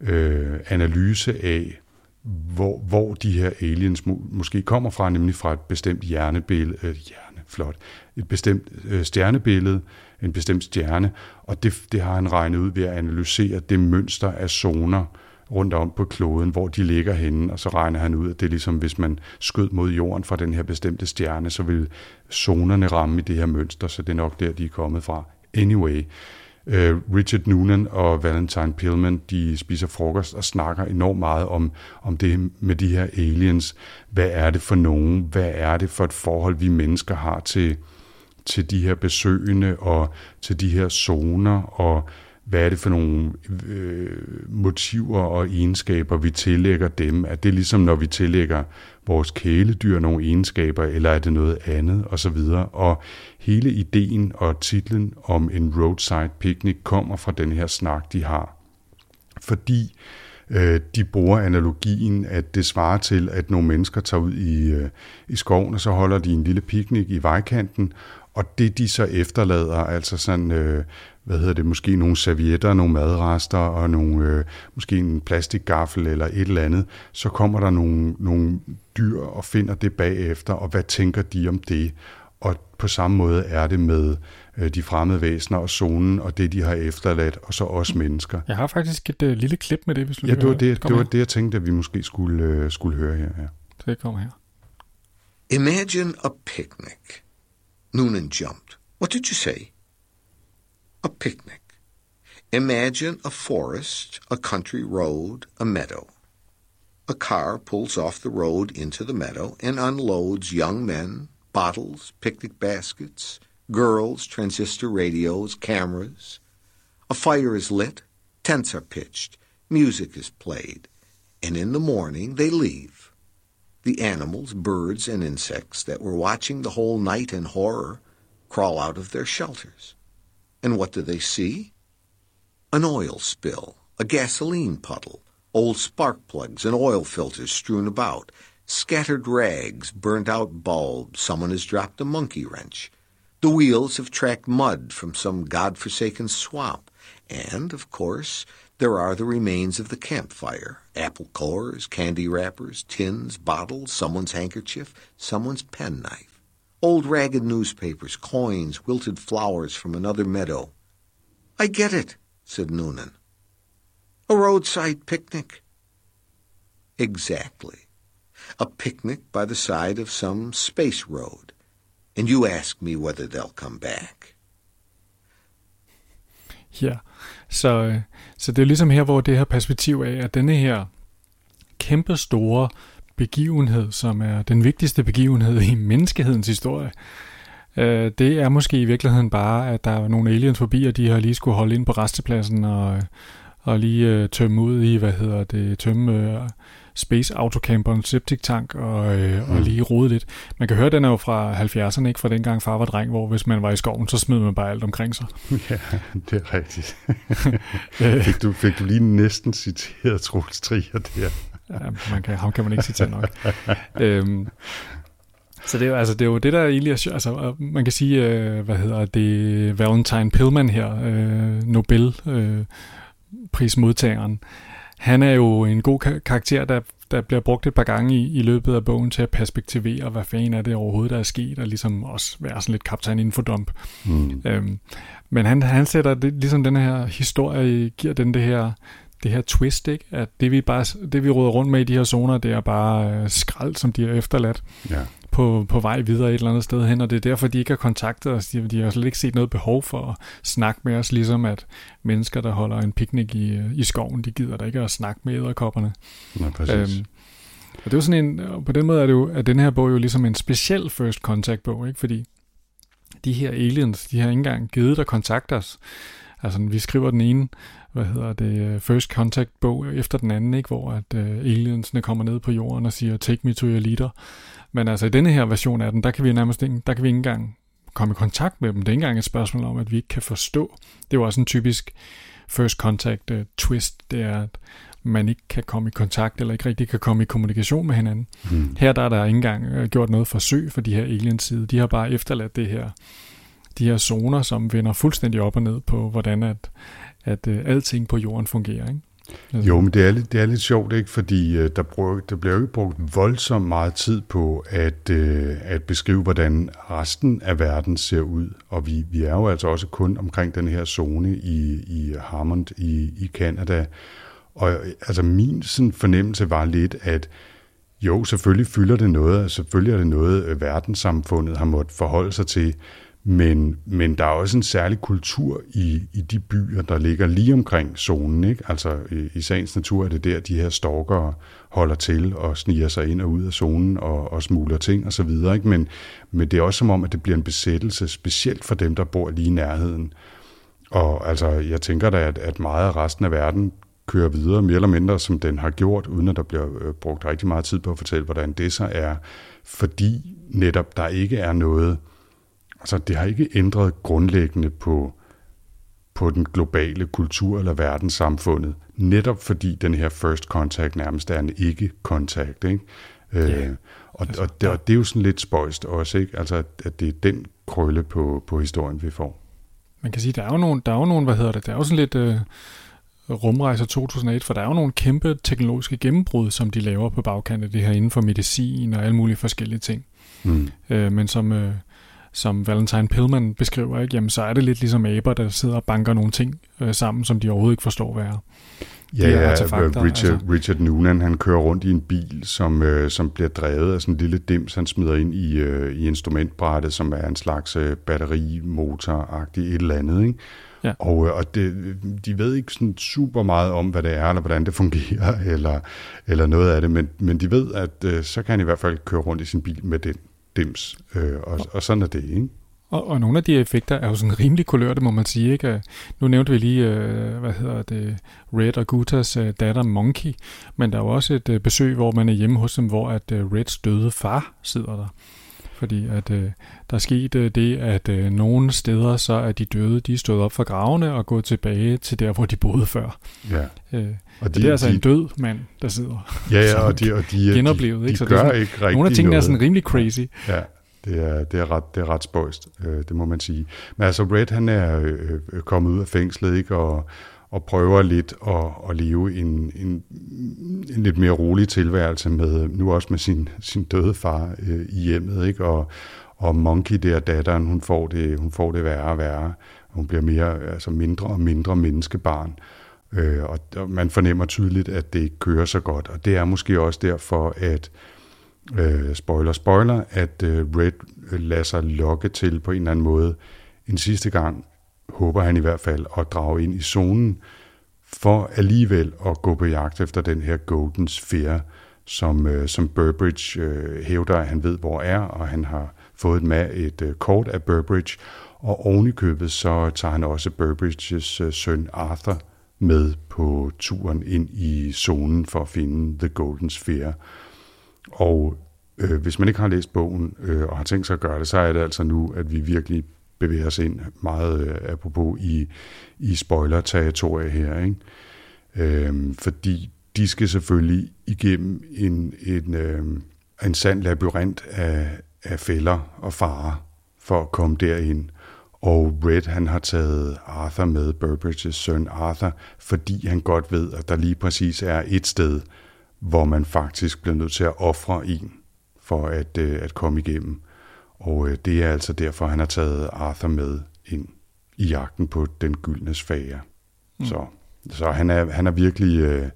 øh, analyse af, hvor, hvor de her aliens må, måske kommer fra, nemlig fra et bestemt hjernebillede, øh, hjerne, flot, et bestemt øh, stjernebillede, en bestemt stjerne, og det, det har han regnet ud ved at analysere det mønster af zoner, rundt om på kloden, hvor de ligger henne, og så regner han ud, at det er ligesom, hvis man skød mod jorden fra den her bestemte stjerne, så vil zonerne ramme i det her mønster, så det er nok der, de er kommet fra. Anyway, øh, Richard Noonan og Valentine Pillman, de spiser frokost og snakker enormt meget om, om det med de her aliens. Hvad er det for nogen? Hvad er det for et forhold, vi mennesker har til, til de her besøgende og til de her zoner og hvad er det for nogle øh, motiver og egenskaber, vi tillægger dem? Er det ligesom, når vi tillægger vores kæledyr nogle egenskaber, eller er det noget andet, og så videre. Og hele ideen og titlen om en roadside picnic kommer fra den her snak, de har. Fordi øh, de bruger analogien, at det svarer til, at nogle mennesker tager ud i, øh, i skoven, og så holder de en lille picnic i vejkanten, og det de så efterlader, altså sådan øh, hvad hedder det, måske nogle servietter, nogle madrester og nogle, øh, måske en plastikgaffel eller et eller andet, så kommer der nogle, nogle dyr og finder det bagefter, og hvad tænker de om det? Og på samme måde er det med øh, de fremmede væsener og zonen og det, de har efterladt, og så også mennesker. Jeg har faktisk et øh, lille klip med det, hvis du Ja, det var, det, det, var det, jeg tænkte, at vi måske skulle, øh, skulle høre her. Ja. Det kommer her. Imagine a picnic. Noonan jumped. What did you say? A picnic. Imagine a forest, a country road, a meadow. A car pulls off the road into the meadow and unloads young men, bottles, picnic baskets, girls, transistor radios, cameras. A fire is lit, tents are pitched, music is played, and in the morning they leave. The animals, birds, and insects that were watching the whole night in horror crawl out of their shelters. And what do they see? An oil spill, a gasoline puddle, old spark plugs and oil filters strewn about, scattered rags, burnt out bulbs, someone has dropped a monkey wrench. The wheels have tracked mud from some god-forsaken swamp. And, of course, there are the remains of the campfire. Apple cores, candy wrappers, tins, bottles, someone's handkerchief, someone's penknife. Old ragged newspapers, coins, wilted flowers from another meadow. I get it, said Noonan. A roadside picnic. Exactly. A picnic by the side of some space road. And you ask me whether they'll come back. Ja, så, så det er ligesom her, hvor det her perspektiv af, at denne her kæmpe store begivenhed, som er den vigtigste begivenhed i menneskehedens historie, øh, det er måske i virkeligheden bare, at der er nogle aliens forbi, og de har lige skulle holde ind på restepladsen og, og lige øh, tømme ud i, hvad hedder det, tømme øh, Space Autocamper, septic tank og, øh, mm. og lige rode lidt. Man kan høre, den er jo fra 70'erne, ikke fra dengang far var dreng, hvor hvis man var i skoven, så smed man bare alt omkring sig. Ja, det er rigtigt. fik, du, fik du lige næsten citeret Troels Trier der? Ja, man kan, ham kan man ikke citere nok. øhm, så det er, jo, altså, det er jo det, der egentlig er altså, man kan sige, øh, hvad hedder det, Valentine Pillman her, øh, Nobel øh, prismodtageren, han er jo en god kar- karakter, der, der bliver brugt et par gange i, i løbet af bogen til at perspektivere, hvad fanden er det overhovedet, der er sket, og ligesom også være sådan lidt kaptajn infodump. Mm. Øhm, men han, han sætter det, ligesom den her historie, giver den det her, det her twist, ikke? at det vi, bare, det vi råder rundt med i de her zoner, det er bare øh, skrald, som de har efterladt. Ja på, på vej videre et eller andet sted hen, og det er derfor, de ikke har kontaktet os. De, de har slet ikke set noget behov for at snakke med os, ligesom at mennesker, der holder en picnic i, i skoven, de gider da ikke at snakke med æderkopperne. Ja, præcis. Øhm, og det er sådan en, og på den måde er det jo, at den her bog jo ligesom en speciel first contact bog, ikke? fordi de her aliens, de har ikke engang givet at kontakte os. Altså, vi skriver den ene, hvad hedder det, First Contact bog efter den anden, ikke? hvor at uh, aliensene kommer ned på jorden og siger, take me to your leader. Men altså i denne her version af den, der kan vi nærmest ikke, der kan vi ikke engang komme i kontakt med dem. Det er ikke engang et spørgsmål om, at vi ikke kan forstå. Det er jo også en typisk first contact uh, twist, det er, at man ikke kan komme i kontakt, eller ikke rigtig kan komme i kommunikation med hinanden. Hmm. Her der er der ikke engang uh, gjort noget forsøg for de her aliens side. De har bare efterladt det her, de her zoner, som vender fuldstændig op og ned på, hvordan at, at øh, alting på jorden fungerer. Ikke? Altså- jo, men det er lidt, det er lidt sjovt, ikke? fordi øh, der, brug, der bliver jo ikke brugt voldsomt meget tid på at, øh, at beskrive, hvordan resten af verden ser ud. Og vi, vi er jo altså også kun omkring den her zone i, i Hammond i, i Canada. Og øh, altså min sådan, fornemmelse var lidt, at jo, selvfølgelig fylder det noget, og selvfølgelig er det noget, øh, verdenssamfundet har måttet forholde sig til, men, men der er også en særlig kultur i, i de byer, der ligger lige omkring zonen. Ikke? Altså i, i sagens natur er det der, de her stalkere holder til og sniger sig ind og ud af zonen og, og smuler ting osv. Ikke? Men, men det er også som om, at det bliver en besættelse, specielt for dem, der bor lige i nærheden. Og altså, jeg tænker da, at, at meget af resten af verden kører videre, mere eller mindre, som den har gjort, uden at der bliver øh, brugt rigtig meget tid på at fortælle, hvordan det så er. Fordi netop der ikke er noget Altså, det har ikke ændret grundlæggende på, på den globale kultur eller verdenssamfundet, netop fordi den her first contact nærmest er en ikke-kontakt, ikke? Yeah. Øh, og, altså, og, det, og det er jo sådan lidt spøjst også, ikke? Altså, at det er den krølle på, på historien, vi får. Man kan sige, der er jo nogen, der er jo nogen hvad hedder det, der er jo sådan lidt øh, rumrejser 2008, for der er jo nogle kæmpe teknologiske gennembrud, som de laver på bagkanten af det her inden for medicin og alle mulige forskellige ting. Mm. Øh, men som, øh, som Valentine Pillman beskriver, ikke? Jamen, så er det lidt ligesom aber, der sidder og banker nogle ting øh, sammen, som de overhovedet ikke forstår, hvad er. Ja, ja Richard, altså. Richard Noonan, han kører rundt i en bil, som, øh, som bliver drevet af sådan en lille dims, han smider ind i, øh, i instrumentbrættet, som er en slags øh, batterimotor-agtigt et eller andet, ikke? Ja. Og, øh, og det, de ved ikke sådan super meget om, hvad det er, eller hvordan det fungerer, eller, eller noget af det, men, men de ved, at øh, så kan han i hvert fald køre rundt i sin bil med den dims, øh, og, og sådan er det, ikke? Og, og nogle af de effekter er jo sådan rimelig kulørte, må man sige. Ikke? Nu nævnte vi lige, øh, hvad hedder det, Red og Gutas øh, datter Monkey, men der er jo også et øh, besøg, hvor man er hjemme hos dem, hvor at øh, Reds døde far sidder der. Fordi at øh, der er sket øh, det, at øh, nogle steder, så er de døde, de er stået op fra gravene og gået tilbage til der, hvor de boede før. Ja. Øh, og de, det er altså de, en død mand, der sidder. Ja, ja, og de, og de, genoplevet, de, ikke? Så gør det er sådan, ikke Nogle af tingene noget. er sådan rimelig crazy. Ja. Det er, det er, ret, det er ret spøjst, øh, det må man sige. Men altså, Red, han er øh, øh, kommet ud af fængslet, ikke? Og, og prøver lidt at, at leve en, en, en lidt mere rolig tilværelse med, nu også med sin, sin døde far øh, i hjemmet, ikke? Og, og Monkey der, datteren, hun får det, hun får det værre og værre. Hun bliver mere, altså mindre og mindre menneskebarn. Øh, og, og man fornemmer tydeligt, at det ikke kører så godt. Og det er måske også derfor, at øh, spoiler, spoiler, at øh, Red lader sig lokke til på en eller anden måde en sidste gang, håber han i hvert fald, at drage ind i zonen, for alligevel at gå på jagt efter den her Golden Sphere, som, øh, som Burbridge øh, hævder, at han ved, hvor er, og han har fået med et øh, kort af Burbridge, og oven i købet så tager han også Burbridges øh, søn Arthur med på turen ind i zonen for at finde The Golden Sphere. Og øh, hvis man ikke har læst bogen øh, og har tænkt sig at gøre det, så er det altså nu, at vi virkelig bevæger os ind meget øh, apropos i, i spoiler-territoriet her. Ikke? Øh, fordi de skal selvfølgelig igennem en, en, øh, en sand labyrint af, af fælder og farer for at komme derind. Og Red, han har taget Arthur med, Burbridges søn Arthur, fordi han godt ved, at der lige præcis er et sted, hvor man faktisk bliver nødt til at ofre en for at, øh, at komme igennem. Og øh, det er altså derfor, han har taget Arthur med ind i jagten på den gyldne sfære. Mm. Så, så han, er, han er virkelig... Øh,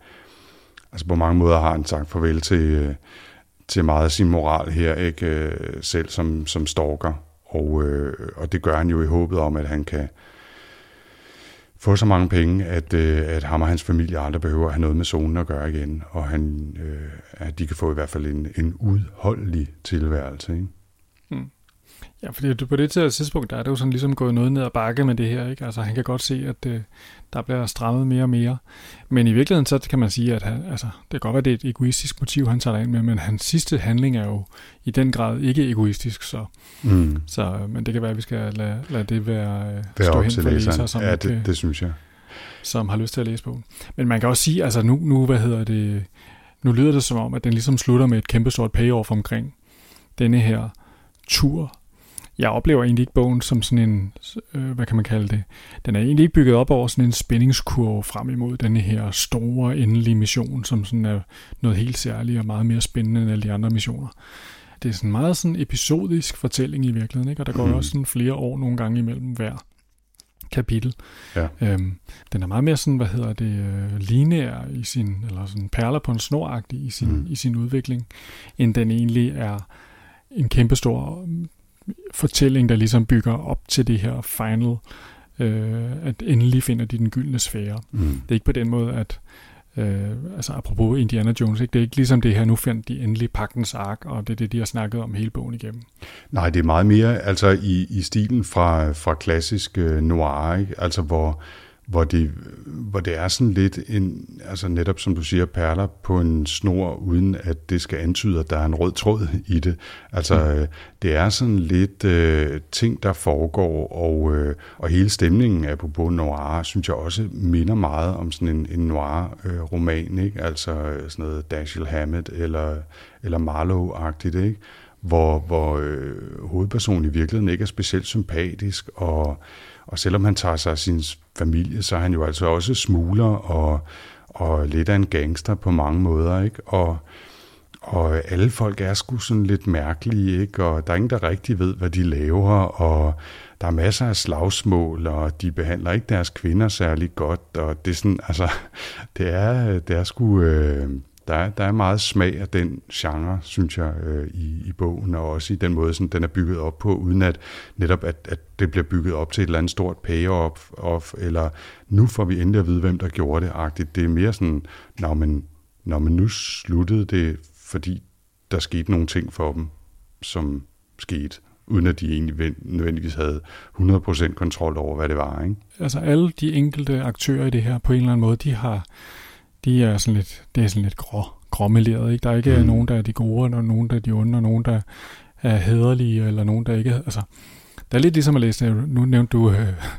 altså på mange måder har han sagt farvel til, øh, til meget af sin moral her, ikke øh, selv som, som stalker. Og, øh, og det gør han jo i håbet om, at han kan få så mange penge, at, øh, at ham og hans familie aldrig behøver at have noget med zonen at gøre igen, og han, øh, at de kan få i hvert fald en, en udholdelig tilværelse. Ikke? Ja, fordi på det tidspunkt, der er det jo sådan ligesom gået noget ned ad bakke med det her, ikke? Altså han kan godt se, at øh, der bliver strammet mere og mere. Men i virkeligheden, så kan man sige, at han, altså, det kan godt være, det er et egoistisk motiv, han tager ind med, men hans sidste handling er jo i den grad ikke egoistisk, så, mm. så men det kan være, at vi skal lade, lade det være, øh, være stå hen for læser, som, ja, det, det synes jeg. som har lyst til at læse på. Men man kan også sige, altså nu, nu hvad hedder det, nu lyder det som om, at den ligesom slutter med et kæmpe stort payoff omkring denne her tur jeg oplever egentlig ikke bogen som sådan en, øh, hvad kan man kalde det, den er egentlig ikke bygget op over sådan en spændingskurve frem imod denne her store endelige mission, som sådan er noget helt særligt og meget mere spændende end alle de andre missioner. Det er sådan meget sådan episodisk fortælling i virkeligheden, ikke? og der går mm. også sådan flere år nogle gange imellem hver kapitel. Ja. Øhm, den er meget mere sådan, hvad hedder det, øh, lineær i sin, eller sådan perler på en snoragtig i sin, mm. i sin udvikling, end den egentlig er en kæmpestor fortælling, der ligesom bygger op til det her final, øh, at endelig finder de den gyldne sfære. Mm. Det er ikke på den måde, at øh, altså apropos Indiana Jones, ikke? det er ikke ligesom det her, nu fandt de endelig pagtens ark, og det er det, de har snakket om hele bogen igennem. Nej, det er meget mere altså i, i stilen fra, fra klassisk øh, noir, ikke? altså hvor hvor det, hvor det er sådan lidt en, altså netop som du siger, perler på en snor, uden at det skal antyde, at der er en rød tråd i det. Altså mm. det er sådan lidt øh, ting, der foregår, og, øh, og hele stemningen af på noir, synes jeg også minder meget om sådan en, en noir-roman, øh, ikke? Altså sådan noget Dashiell Hammett eller, eller Marlowe-agtigt, ikke? Hvor, hvor øh, hovedpersonen i virkeligheden ikke er specielt sympatisk, og og selvom han tager sig af sin familie, så er han jo altså også smugler og, og lidt af en gangster på mange måder, ikke? Og, og alle folk er sgu sådan lidt mærkelige, ikke? Og der er ingen, der rigtig ved, hvad de laver, og der er masser af slagsmål, og de behandler ikke deres kvinder særlig godt, og det er sådan, altså, det er, det er sgu, øh, der er, der er meget smag af den genre, synes jeg, øh, i, i bogen, og også i den måde, sådan, den er bygget op på, uden at netop, at, at det bliver bygget op til et eller andet stort payoff, off, eller nu får vi endelig at vide, hvem der gjorde det, agtigt. Det er mere sådan, når man, når man nu sluttede det, fordi der skete nogle ting for dem, som skete uden at de egentlig nødvendigvis havde 100% kontrol over, hvad det var. Ikke? Altså alle de enkelte aktører i det her, på en eller anden måde, de har de er sådan lidt, det er sådan lidt grå, gråmeleret. Ikke? Der er ikke mm. nogen, der er de gode, og nogen, der er de onde, og nogen, der er hederlige, eller nogen, der ikke er... Altså, det er lidt ligesom at læse, nu nævnte du uh,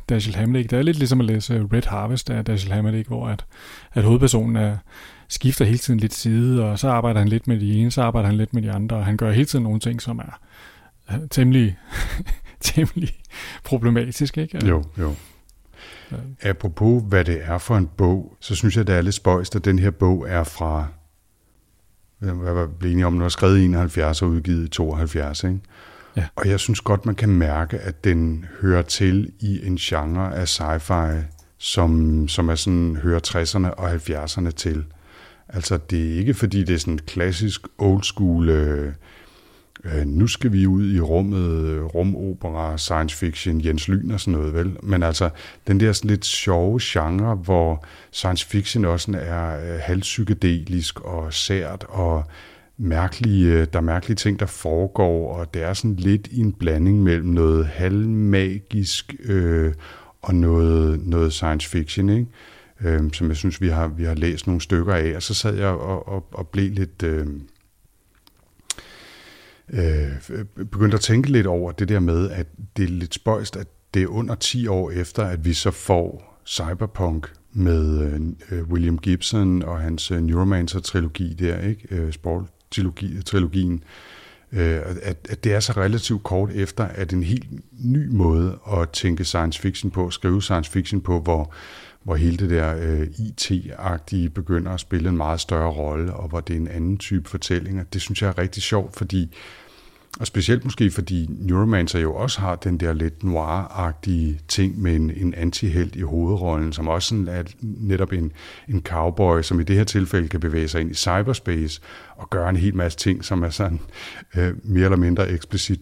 Dashiell Hammett, det er lidt ligesom at læse Red Harvest af Dashiell Hammett, hvor at, at hovedpersonen er, skifter hele tiden lidt side, og så arbejder han lidt med de ene, så arbejder han lidt med de andre, og han gør hele tiden nogle ting, som er temmelig, temmelig problematisk, ikke? Jo, jo. Apropos hvad det er for en bog, så synes jeg, det er lidt spøjst, at den her bog er fra, hvad blev enige om, den var skrevet i 71 og udgivet i 72, ikke? Ja. Og jeg synes godt, man kan mærke, at den hører til i en genre af sci-fi, som, som er sådan, hører 60'erne og 70'erne til. Altså, det er ikke fordi, det er sådan klassisk old school, øh, Øh, nu skal vi ud i rummet, øh, rumopera, science fiction, Jens Lyn og sådan noget, vel? Men altså, den der sådan lidt sjove genre, hvor science fiction også er øh, halvpsykedelisk og sært og mærkelige, der er mærkelige ting, der foregår, og det er sådan lidt i en blanding mellem noget halvmagisk øh, og noget, noget science fiction, ikke? Øh, som jeg synes, vi har, vi har læst nogle stykker af, og så sad jeg og, og, og blev lidt... Øh, øh, begyndte at tænke lidt over det der med, at det er lidt spøjst, at det er under 10 år efter, at vi så får Cyberpunk med øh, øh, William Gibson og hans øh, Neuromancer-trilogi der, ikke? Øh, Sport-trilogien. Øh, at, at det er så relativt kort efter, at en helt ny måde at tænke science fiction på, skrive science fiction på, hvor hvor hele det der øh, IT-agtige begynder at spille en meget større rolle, og hvor det er en anden type fortællinger. Det synes jeg er rigtig sjovt, fordi og specielt måske fordi Neuromancer jo også har den der lidt noir-agtige ting med en, en antihelt i hovedrollen, som også sådan er netop en, en cowboy, som i det her tilfælde kan bevæge sig ind i cyberspace og gøre en hel masse ting, som er sådan øh, mere eller mindre eksplicit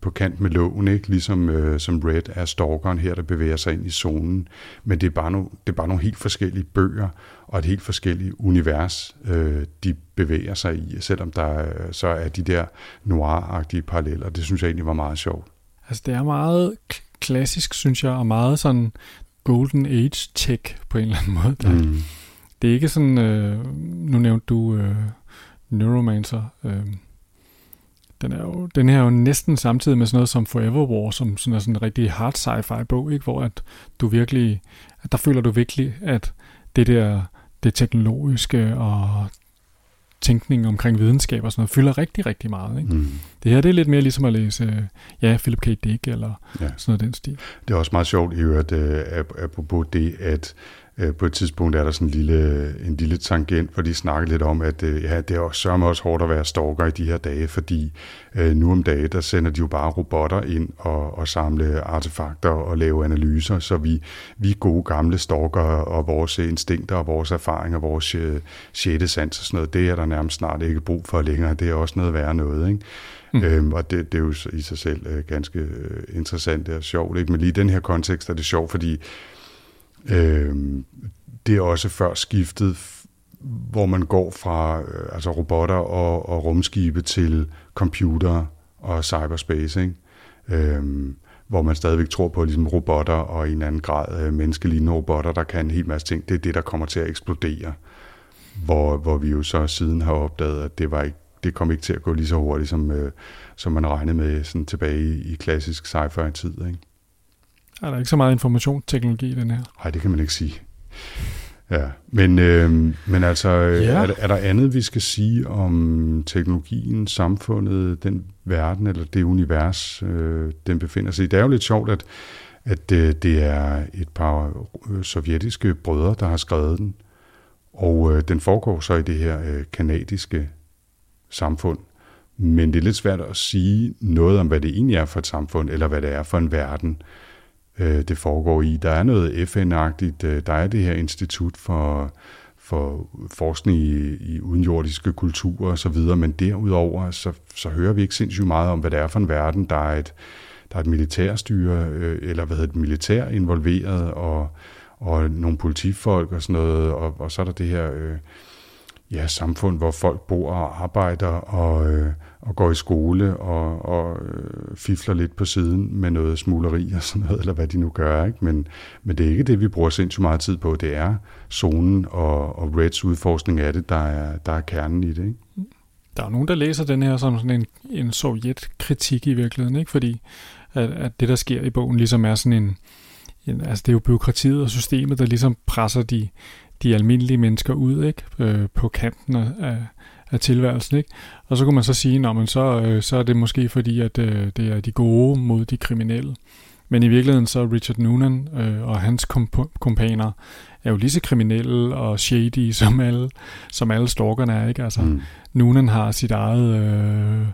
på kant med loven, ikke? ligesom øh, som Red er stalkeren her, der bevæger sig ind i zonen. Men det er bare, no, det er bare nogle helt forskellige bøger, og et helt forskelligt univers, øh, de bevæger sig i, selvom der øh, så er de der noir-agtige paralleller. Det synes jeg egentlig var meget sjovt. Altså det er meget klassisk, synes jeg, og meget sådan golden age tech på en eller anden måde. Der. Mm. Det er ikke sådan, øh, nu nævnte du øh, Neuromancer, øh, den, er jo, den her er jo næsten samtidig med sådan noget som Forever War, som sådan er sådan en rigtig hard sci-fi bog, ikke? hvor at du virkelig, at der føler du virkelig, at det der det teknologiske og tænkning omkring videnskab og sådan noget, fylder rigtig, rigtig meget. Ikke? Mm. Det her det er lidt mere ligesom at læse ja, Philip K. Dick eller ja. sådan noget den stil. Det er også meget sjovt i øvrigt, uh, apropos det, at Øh, på et tidspunkt er der sådan en lille, en lille tangent, hvor de snakker lidt om, at øh, ja, det er også, sørme også hårdt at være stalker i de her dage, fordi øh, nu om dagen, der sender de jo bare robotter ind og, og samle artefakter og lave analyser, så vi, vi gode gamle stalker og vores instinkter og vores erfaringer, vores øh, sjette sans og sådan noget, det er der nærmest snart ikke brug for længere. Det er også noget værre noget, ikke? Mm. Øhm, og det, det er jo i sig selv øh, ganske øh, interessant og sjovt. Ikke? Men lige i den her kontekst er det sjovt, fordi Øh, det er også før skiftet, hvor man går fra øh, altså robotter og, og rumskibe til computer og cyberspace, ikke? Øh, hvor man stadigvæk tror på ligesom robotter og i en anden grad øh, menneskelignende robotter, der kan en hel masse ting. Det er det, der kommer til at eksplodere. Hvor, hvor vi jo så siden har opdaget, at det var ikke det kom ikke til at gå lige så hurtigt, som, øh, som man regnede med sådan tilbage i, i klassisk sci-fi-tid. Ikke? Er der ikke så meget informationsteknologi i den her? Nej, det kan man ikke sige. Ja, men, øh, men altså, øh, ja. er, er der andet, vi skal sige om teknologien, samfundet, den verden eller det univers, øh, den befinder sig i? Det er jo lidt sjovt, at, at øh, det er et par øh, sovjetiske brødre, der har skrevet den, og øh, den foregår så i det her øh, kanadiske samfund. Men det er lidt svært at sige noget om, hvad det egentlig er for et samfund, eller hvad det er for en verden øh, øh, det foregår i. Der er noget FN-agtigt, øh, der er det her institut for, for forskning i, i udenjordiske kulturer osv., men derudover så, så hører vi ikke sindssygt meget om, hvad det er for en verden. Der er et, der er et militærstyre, øh, eller hvad hedder det, militær involveret, og, og nogle politifolk og sådan noget, og, og så er der det her øh, ja, samfund, hvor folk bor og arbejder og, øh, og går i skole og, og øh, fifler lidt på siden med noget smugleri og sådan noget, eller hvad de nu gør. Ikke? Men, men det er ikke det, vi bruger sindssygt meget tid på. Det er zonen og, og Reds udforskning af det, der er, der er kernen i det. Ikke? Der er nogen, der læser den her som sådan en, en sovjetkritik i virkeligheden, ikke? fordi at, at det, der sker i bogen, ligesom er sådan en, en altså det er jo byråkratiet og systemet, der ligesom presser de, de almindelige mennesker ud ikke? Øh, på kanten af, af tilværelsen. Ikke? Og så kunne man så sige, at men så, øh, så er det måske fordi, at øh, det er de gode mod de kriminelle. Men i virkeligheden så er Richard Noonan øh, og hans komp- kompaner er jo lige så kriminelle og shady som alle, som alle stalkerne er. Ikke? Altså, mm. Noonan har sit eget øh,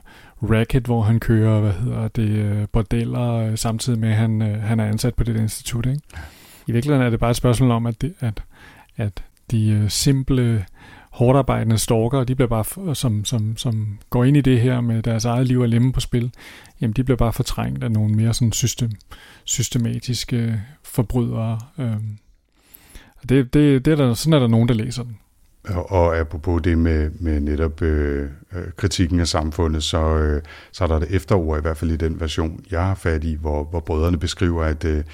racket, hvor han kører hvad hedder det, øh, bordeller, samtidig med, at han, øh, han er ansat på det institut. Ikke? I virkeligheden er det bare et spørgsmål om, at, det, at, at de øh, simple, hårdarbejdende stalker, de bliver bare, som, som, som går ind i det her med deres eget liv og lemme på spil, jamen de bliver bare fortrængt af nogle mere sådan system, systematiske forbrydere. Øhm. Det, det, det er der, sådan er der nogen, der læser den. Og, og apropos det med, med netop øh, øh, kritikken af samfundet, så, øh, så er der et efterord, i hvert fald i den version, jeg har fat i, hvor, hvor brødrene beskriver, at øh,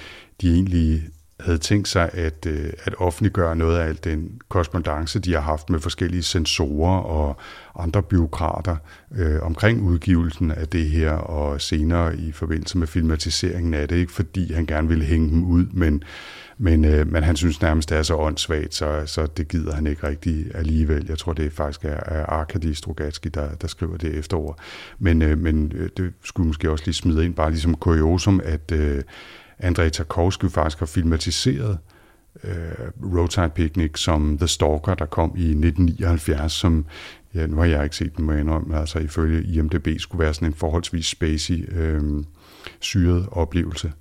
de egentlig havde tænkt sig at, øh, at offentliggøre noget af al den korrespondence, de har haft med forskellige sensorer og andre byråkrater øh, omkring udgivelsen af det her, og senere i forbindelse med filmatiseringen af det, ikke fordi han gerne ville hænge dem ud, men, men, øh, men han synes nærmest, det er så åndssvagt, så, så det gider han ikke rigtig alligevel. Jeg tror, det faktisk er, er Arkady Strugatsky, der, der skriver det efterår. Men, øh, men øh, det skulle måske også lige smide ind, bare ligesom kuriosum, at øh, Andrei Tarkovsky faktisk har filmatiseret øh, Roadside Picnic som The Stalker, der kom i 1979, som, ja, nu har jeg ikke set den, må jeg indrømme, altså ifølge IMDb skulle være sådan en forholdsvis spacey, øh, syret oplevelse.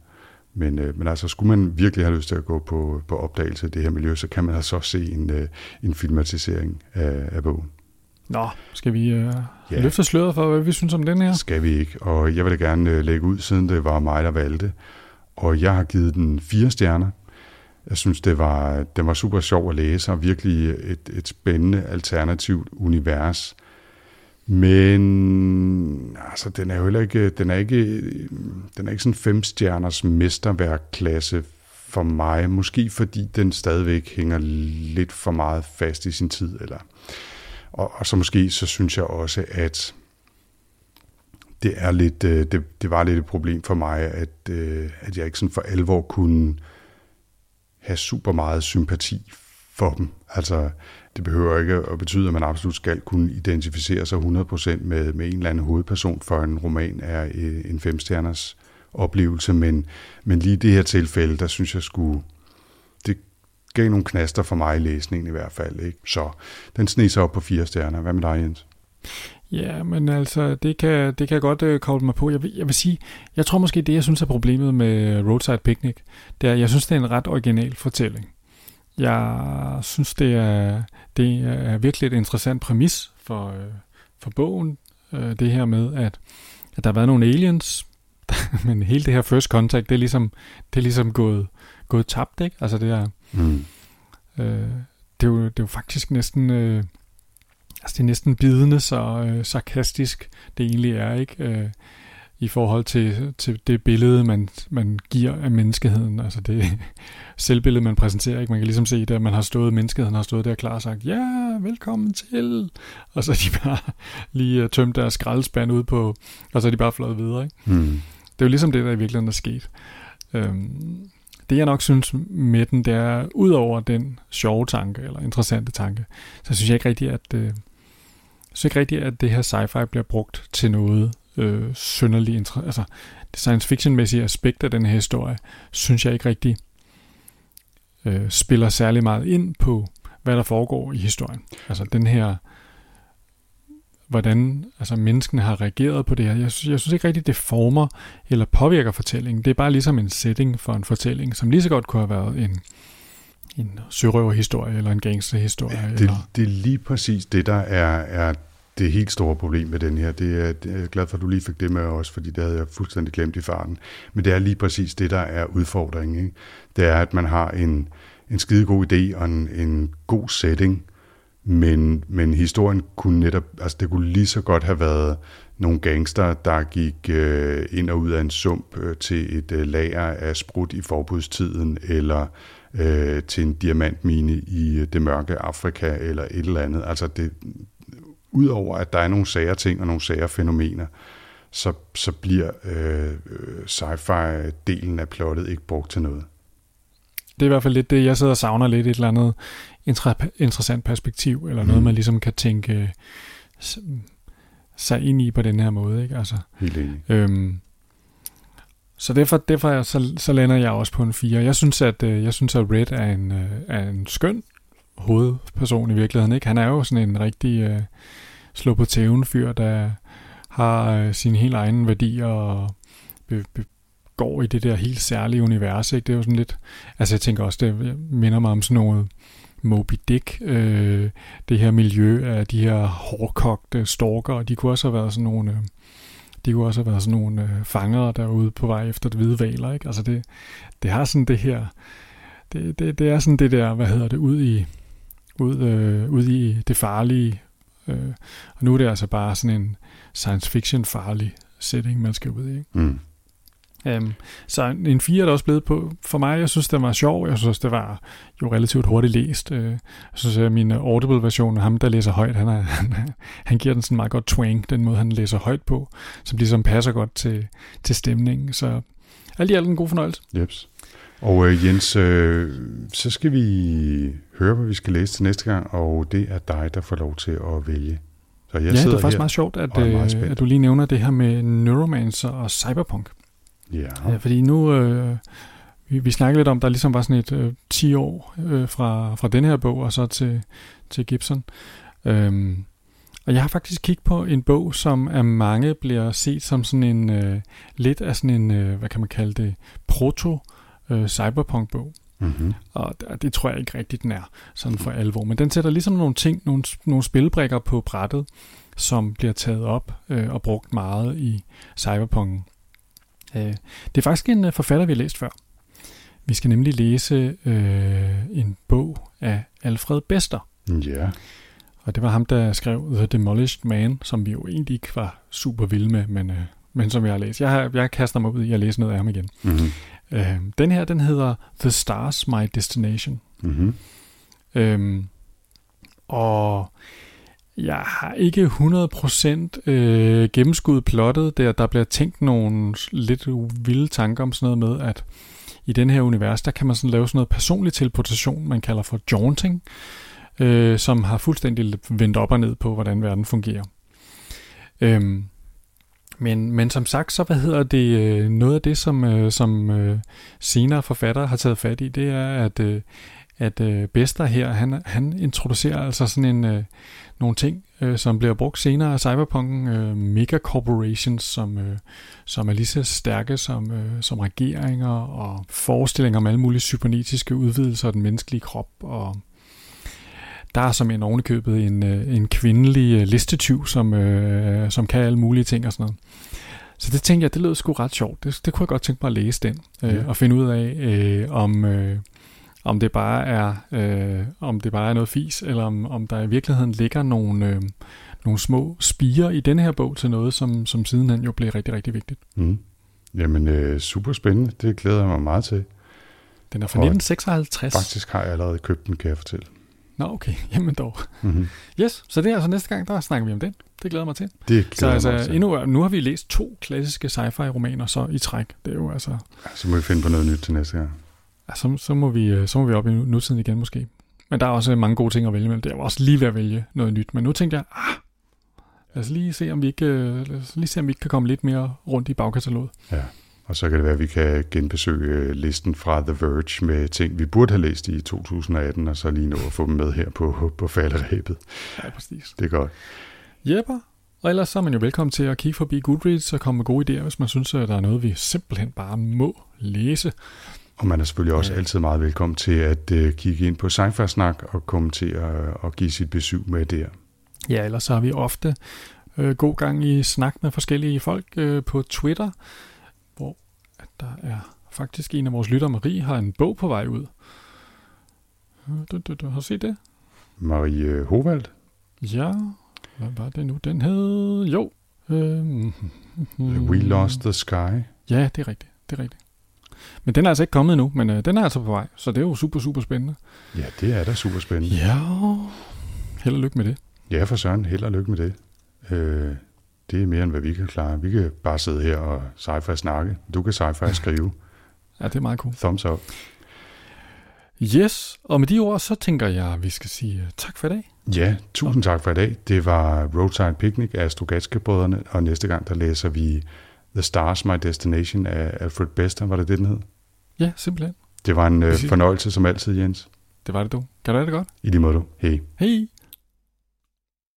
Men, øh, men altså, skulle man virkelig have lyst til at gå på, på opdagelse af det her miljø, så kan man altså se en, øh, en filmatisering af, af bogen. Nå, skal vi øh, ja. løfte sløret for, hvad vi synes om den her? Skal vi ikke, og jeg vil da gerne øh, lægge ud, siden det var mig, der valgte og jeg har givet den fire stjerner. Jeg synes, det var, det var super sjov at læse, og virkelig et, et spændende alternativt univers. Men altså, den er jo heller ikke, den er ikke, den er ikke sådan fem stjerners mesterværkklasse for mig. Måske fordi den stadigvæk hænger lidt for meget fast i sin tid. Eller, og, og så måske så synes jeg også, at det er lidt, øh, det, det var lidt et problem for mig, at, øh, at jeg ikke sådan for alvor kunne have super meget sympati for dem. Altså, det behøver ikke at betyde, at man absolut skal kunne identificere sig 100% med, med en eller anden hovedperson, for en roman er øh, en femstjerners oplevelse, men, men lige i det her tilfælde, der synes jeg skulle, det gav nogle knaster for mig i læsningen i hvert fald. Ikke? Så den sneser op på fire stjerner. Hvad med dig, Jens? Ja, men altså, det kan, det kan jeg godt øh, koble mig på. Jeg vil, jeg vil sige, jeg tror måske, det jeg synes er problemet med Roadside Picnic, det er, jeg synes, det er en ret original fortælling. Jeg synes, det er, det er virkelig et interessant præmis for, øh, for bogen, øh, det her med, at, at der har været nogle aliens, men hele det her first contact, det er ligesom, det er ligesom gået, gået tabt, ikke? Altså det er, mm. øh, det, er jo, det er jo faktisk næsten... Øh, Altså det er næsten bidende så øh, sarkastisk det egentlig er, ikke? Øh, I forhold til, til det billede, man, man giver af menneskeheden. Altså det selvbillede, man præsenterer, ikke? Man kan ligesom se det, at man har stået, menneskeheden har stået der klar og sagt, ja, velkommen til. Og så er de bare lige uh, tømt deres skraldespand ud på, og så er de bare fløjet videre, ikke? Hmm. Det er jo ligesom det, der i virkeligheden er sket. Øhm, det jeg nok synes med den, det er, ud over den sjove tanke, eller interessante tanke, så synes jeg ikke rigtigt, at, øh, så ikke rigtigt, at det her sci-fi bliver brugt til noget øh, synderligt interessant. Altså, det science fiction-mæssige aspekt af den her historie, synes jeg ikke rigtig øh, spiller særlig meget ind på, hvad der foregår i historien. Altså den her, hvordan altså, menneskene har reageret på det her. Jeg synes, jeg synes ikke rigtigt, det former eller påvirker fortællingen. Det er bare ligesom en setting for en fortælling, som lige så godt kunne have været en, en sørøverhistorie eller en gangsterhistorie. Ja, det, eller... det er lige præcis det, der er, er det helt store problem med den her. Det er, det er jeg glad for, at du lige fik det med også, fordi det havde jeg fuldstændig glemt i farten. Men det er lige præcis det, der er udfordringen. Ikke? Det er, at man har en, en skide god idé og en, en god setting, men, men historien kunne netop, altså det kunne lige så godt have været nogle gangster, der gik øh, ind og ud af en sump øh, til et øh, lager af sprut i forbudstiden, eller øh, til en diamantmine i øh, det mørke Afrika eller et eller andet. Altså det, udover at der er nogle sager ting og nogle sager fænomener, så, så bliver øh, sci-fi-delen af plottet ikke brugt til noget. Det er i hvert fald lidt det, jeg sidder og savner lidt et eller andet inter- interessant perspektiv, eller noget, mm. man ligesom kan tænke s- sig ind i på den her måde. Ikke? Altså, Helt enig. øhm, så derfor, derfor er- så, så lander jeg også på en 4. Jeg synes, at, øh, jeg synes, at Red er en, øh, er en skøn hovedperson i virkeligheden. Ikke? Han er jo sådan en rigtig øh, slå på tæven fyr, der har øh, sine helt egne værdier og be, be, går i det der helt særlige univers. Ikke? Det er jo sådan lidt... Altså jeg tænker også, det minder mig om sådan noget Moby Dick, øh, det her miljø af de her hårdkogte stalker, de kunne også have været sådan nogle... Øh, de kunne også have været sådan nogle øh, fangere derude på vej efter det hvide valer, ikke? Altså det, det har sådan det her, det, det, det er sådan det der, hvad hedder det, ud i, ud, øh, ud i det farlige, øh, og nu er det altså bare sådan en science fiction farlig setting, man skal ud i, ikke? Mm. Um, så en 4 er der også blevet på. For mig, jeg synes, det var sjov. Jeg synes, det var jo relativt hurtigt læst. Uh, jeg synes, at min Audible-version af ham, der læser højt, han, er, han, han giver den sådan meget godt twang, den måde, han læser højt på, som ligesom passer godt til, til stemningen. Så alt i alt en god fornøjelse. Jeps. Og øh, Jens, øh, så skal vi høre, hvad vi skal læse til næste gang, og det er dig, der får lov til at vælge. Så jeg ja, det er faktisk her. meget sjovt, at, er meget øh, spændt. at du lige nævner det her med Neuromancer og Cyberpunk. Ja. Ja, fordi nu, øh, vi, vi snakkede lidt om, der ligesom var sådan et øh, 10 år øh, fra, fra den her bog og så til, til Gibson. Øhm, og jeg har faktisk kigget på en bog, som af mange bliver set som sådan en, øh, lidt af sådan en, øh, hvad kan man kalde det, proto øh, cyberpunk-bog. Mm-hmm. Og det, det tror jeg ikke rigtigt, den er sådan for alvor. Men den sætter ligesom nogle ting, nogle, nogle spilbrikker på brættet, som bliver taget op øh, og brugt meget i cyberpunken. Øh, det er faktisk en øh, forfatter, vi har læst før. Vi skal nemlig læse øh, en bog af Alfred Bester. Ja. Og det var ham, der skrev The Demolished Man, som vi jo egentlig ikke var super vilde med, men, øh, men som jeg har læst. Jeg, har, jeg kaster mig ud i at læse noget af ham igen. Mm-hmm. Øh, den her, den hedder The Stars My Destination. Mm-hmm. Øhm, og jeg har ikke 100% øh, gennemskuddet plottet, der, der bliver tænkt nogle lidt vilde tanker om sådan noget med, at i den her univers, der kan man sådan lave sådan noget personlig teleportation, man kalder for jaunting, øh, som har fuldstændig vendt op og ned på, hvordan verden fungerer. Øhm, men, men som sagt, så hvad hedder det, øh, noget af det, som, øh, som øh, senere forfattere har taget fat i, det er, at, øh, at øh, Bester her, han, han introducerer altså sådan en, øh, nogle ting, øh, som bliver brugt senere af cyberpunken, øh, megacorporations, som, øh, som er lige så stærke som, øh, som regeringer, og forestillinger om alle mulige cybernetiske udvidelser af den menneskelige krop, og der er som en ovenikøbet en, øh, en kvindelig øh, listetyv, som, øh, som kan alle mulige ting og sådan noget. Så det tænkte jeg, det lød sgu ret sjovt. Det, det kunne jeg godt tænke mig at læse den, øh, Ja. og finde ud af, øh, om, øh, om det bare er øh, om det bare er noget fis, eller om, om der i virkeligheden ligger nogle, øh, nogle små spiger i denne her bog til noget, som, som sidenhen jo blev rigtig, rigtig vigtigt. Mm. Jamen, øh, super spændende. Det glæder jeg mig meget til. Den er fra Og 1956. Faktisk har jeg allerede købt den, kan jeg fortælle. Nå, okay. Jamen dog. Mm-hmm. Yes, så det er altså næste gang, der snakker vi om den. Det glæder mig til. Det glæder Så altså, mig til. endnu, nu har vi læst to klassiske sci-fi romaner så i træk. Det er jo altså, Så må vi finde på noget nyt til næste gang. Ja, så, så, må vi, øh, så må vi op i nu- nutiden igen måske. Men der er også mange gode ting at vælge mellem. Det er også lige ved at vælge noget nyt. Men nu tænkte jeg, ah, lad os lige se, om vi ikke, øh, lad os lige se, om vi ikke kan komme lidt mere rundt i bagkataloget. Ja. Og så kan det være, at vi kan genbesøge øh, listen fra The Verge med ting, vi burde have læst i 2018, og så lige nå at få dem med her på, på falderæbet. Ja, præcis. Det er godt. Jepper. Og ellers så er man jo velkommen til at kigge forbi Goodreads og komme med gode idéer, hvis man synes, at der er noget, vi simpelthen bare må læse. Og man er selvfølgelig også Ja. altid meget velkommen til at uh, kigge ind på sci snak og kommentere og give sit besøg med der. Ja, ellers har vi ofte øh, god gang i snak med forskellige folk øh, på Twitter, hvor at der er faktisk en af vores lyttere, Marie, har en bog på vej ud. Øh, Du, du, du har set det? Marie Hovald, Ja, hvad var det nu? Den hed... Jo. Øh, We Lost the Sky. Ja, det er rigtigt. Det er rigtigt. Men den er altså ikke kommet endnu, men øh, den er altså på vej, så det er jo super, super spændende. Ja, det er da super spændende. Ja, held og lykke med det. Ja, for søren. Held og lykke med det. Øh, det er mere, end hvad vi kan klare. Vi kan bare sidde her og sci-fi snakke. Du kan sci-fi skrive. Ja, det er meget cool. Thumbs up. Yes, og med de ord, så tænker jeg, at vi skal sige øh, tak for i dag. Ja, tusind tak for i dag. Det var Roadside Picnic af Strugatske-brødrene, og næste gang, der læser vi The Stars, My Destination af Alfred Bester. Var det det, den hed? Ja, simpelthen. Det var en øh, fornøjelse som altid, Jens. Det var det du. Kan du have det godt? I lige måde du. Hej. Hej!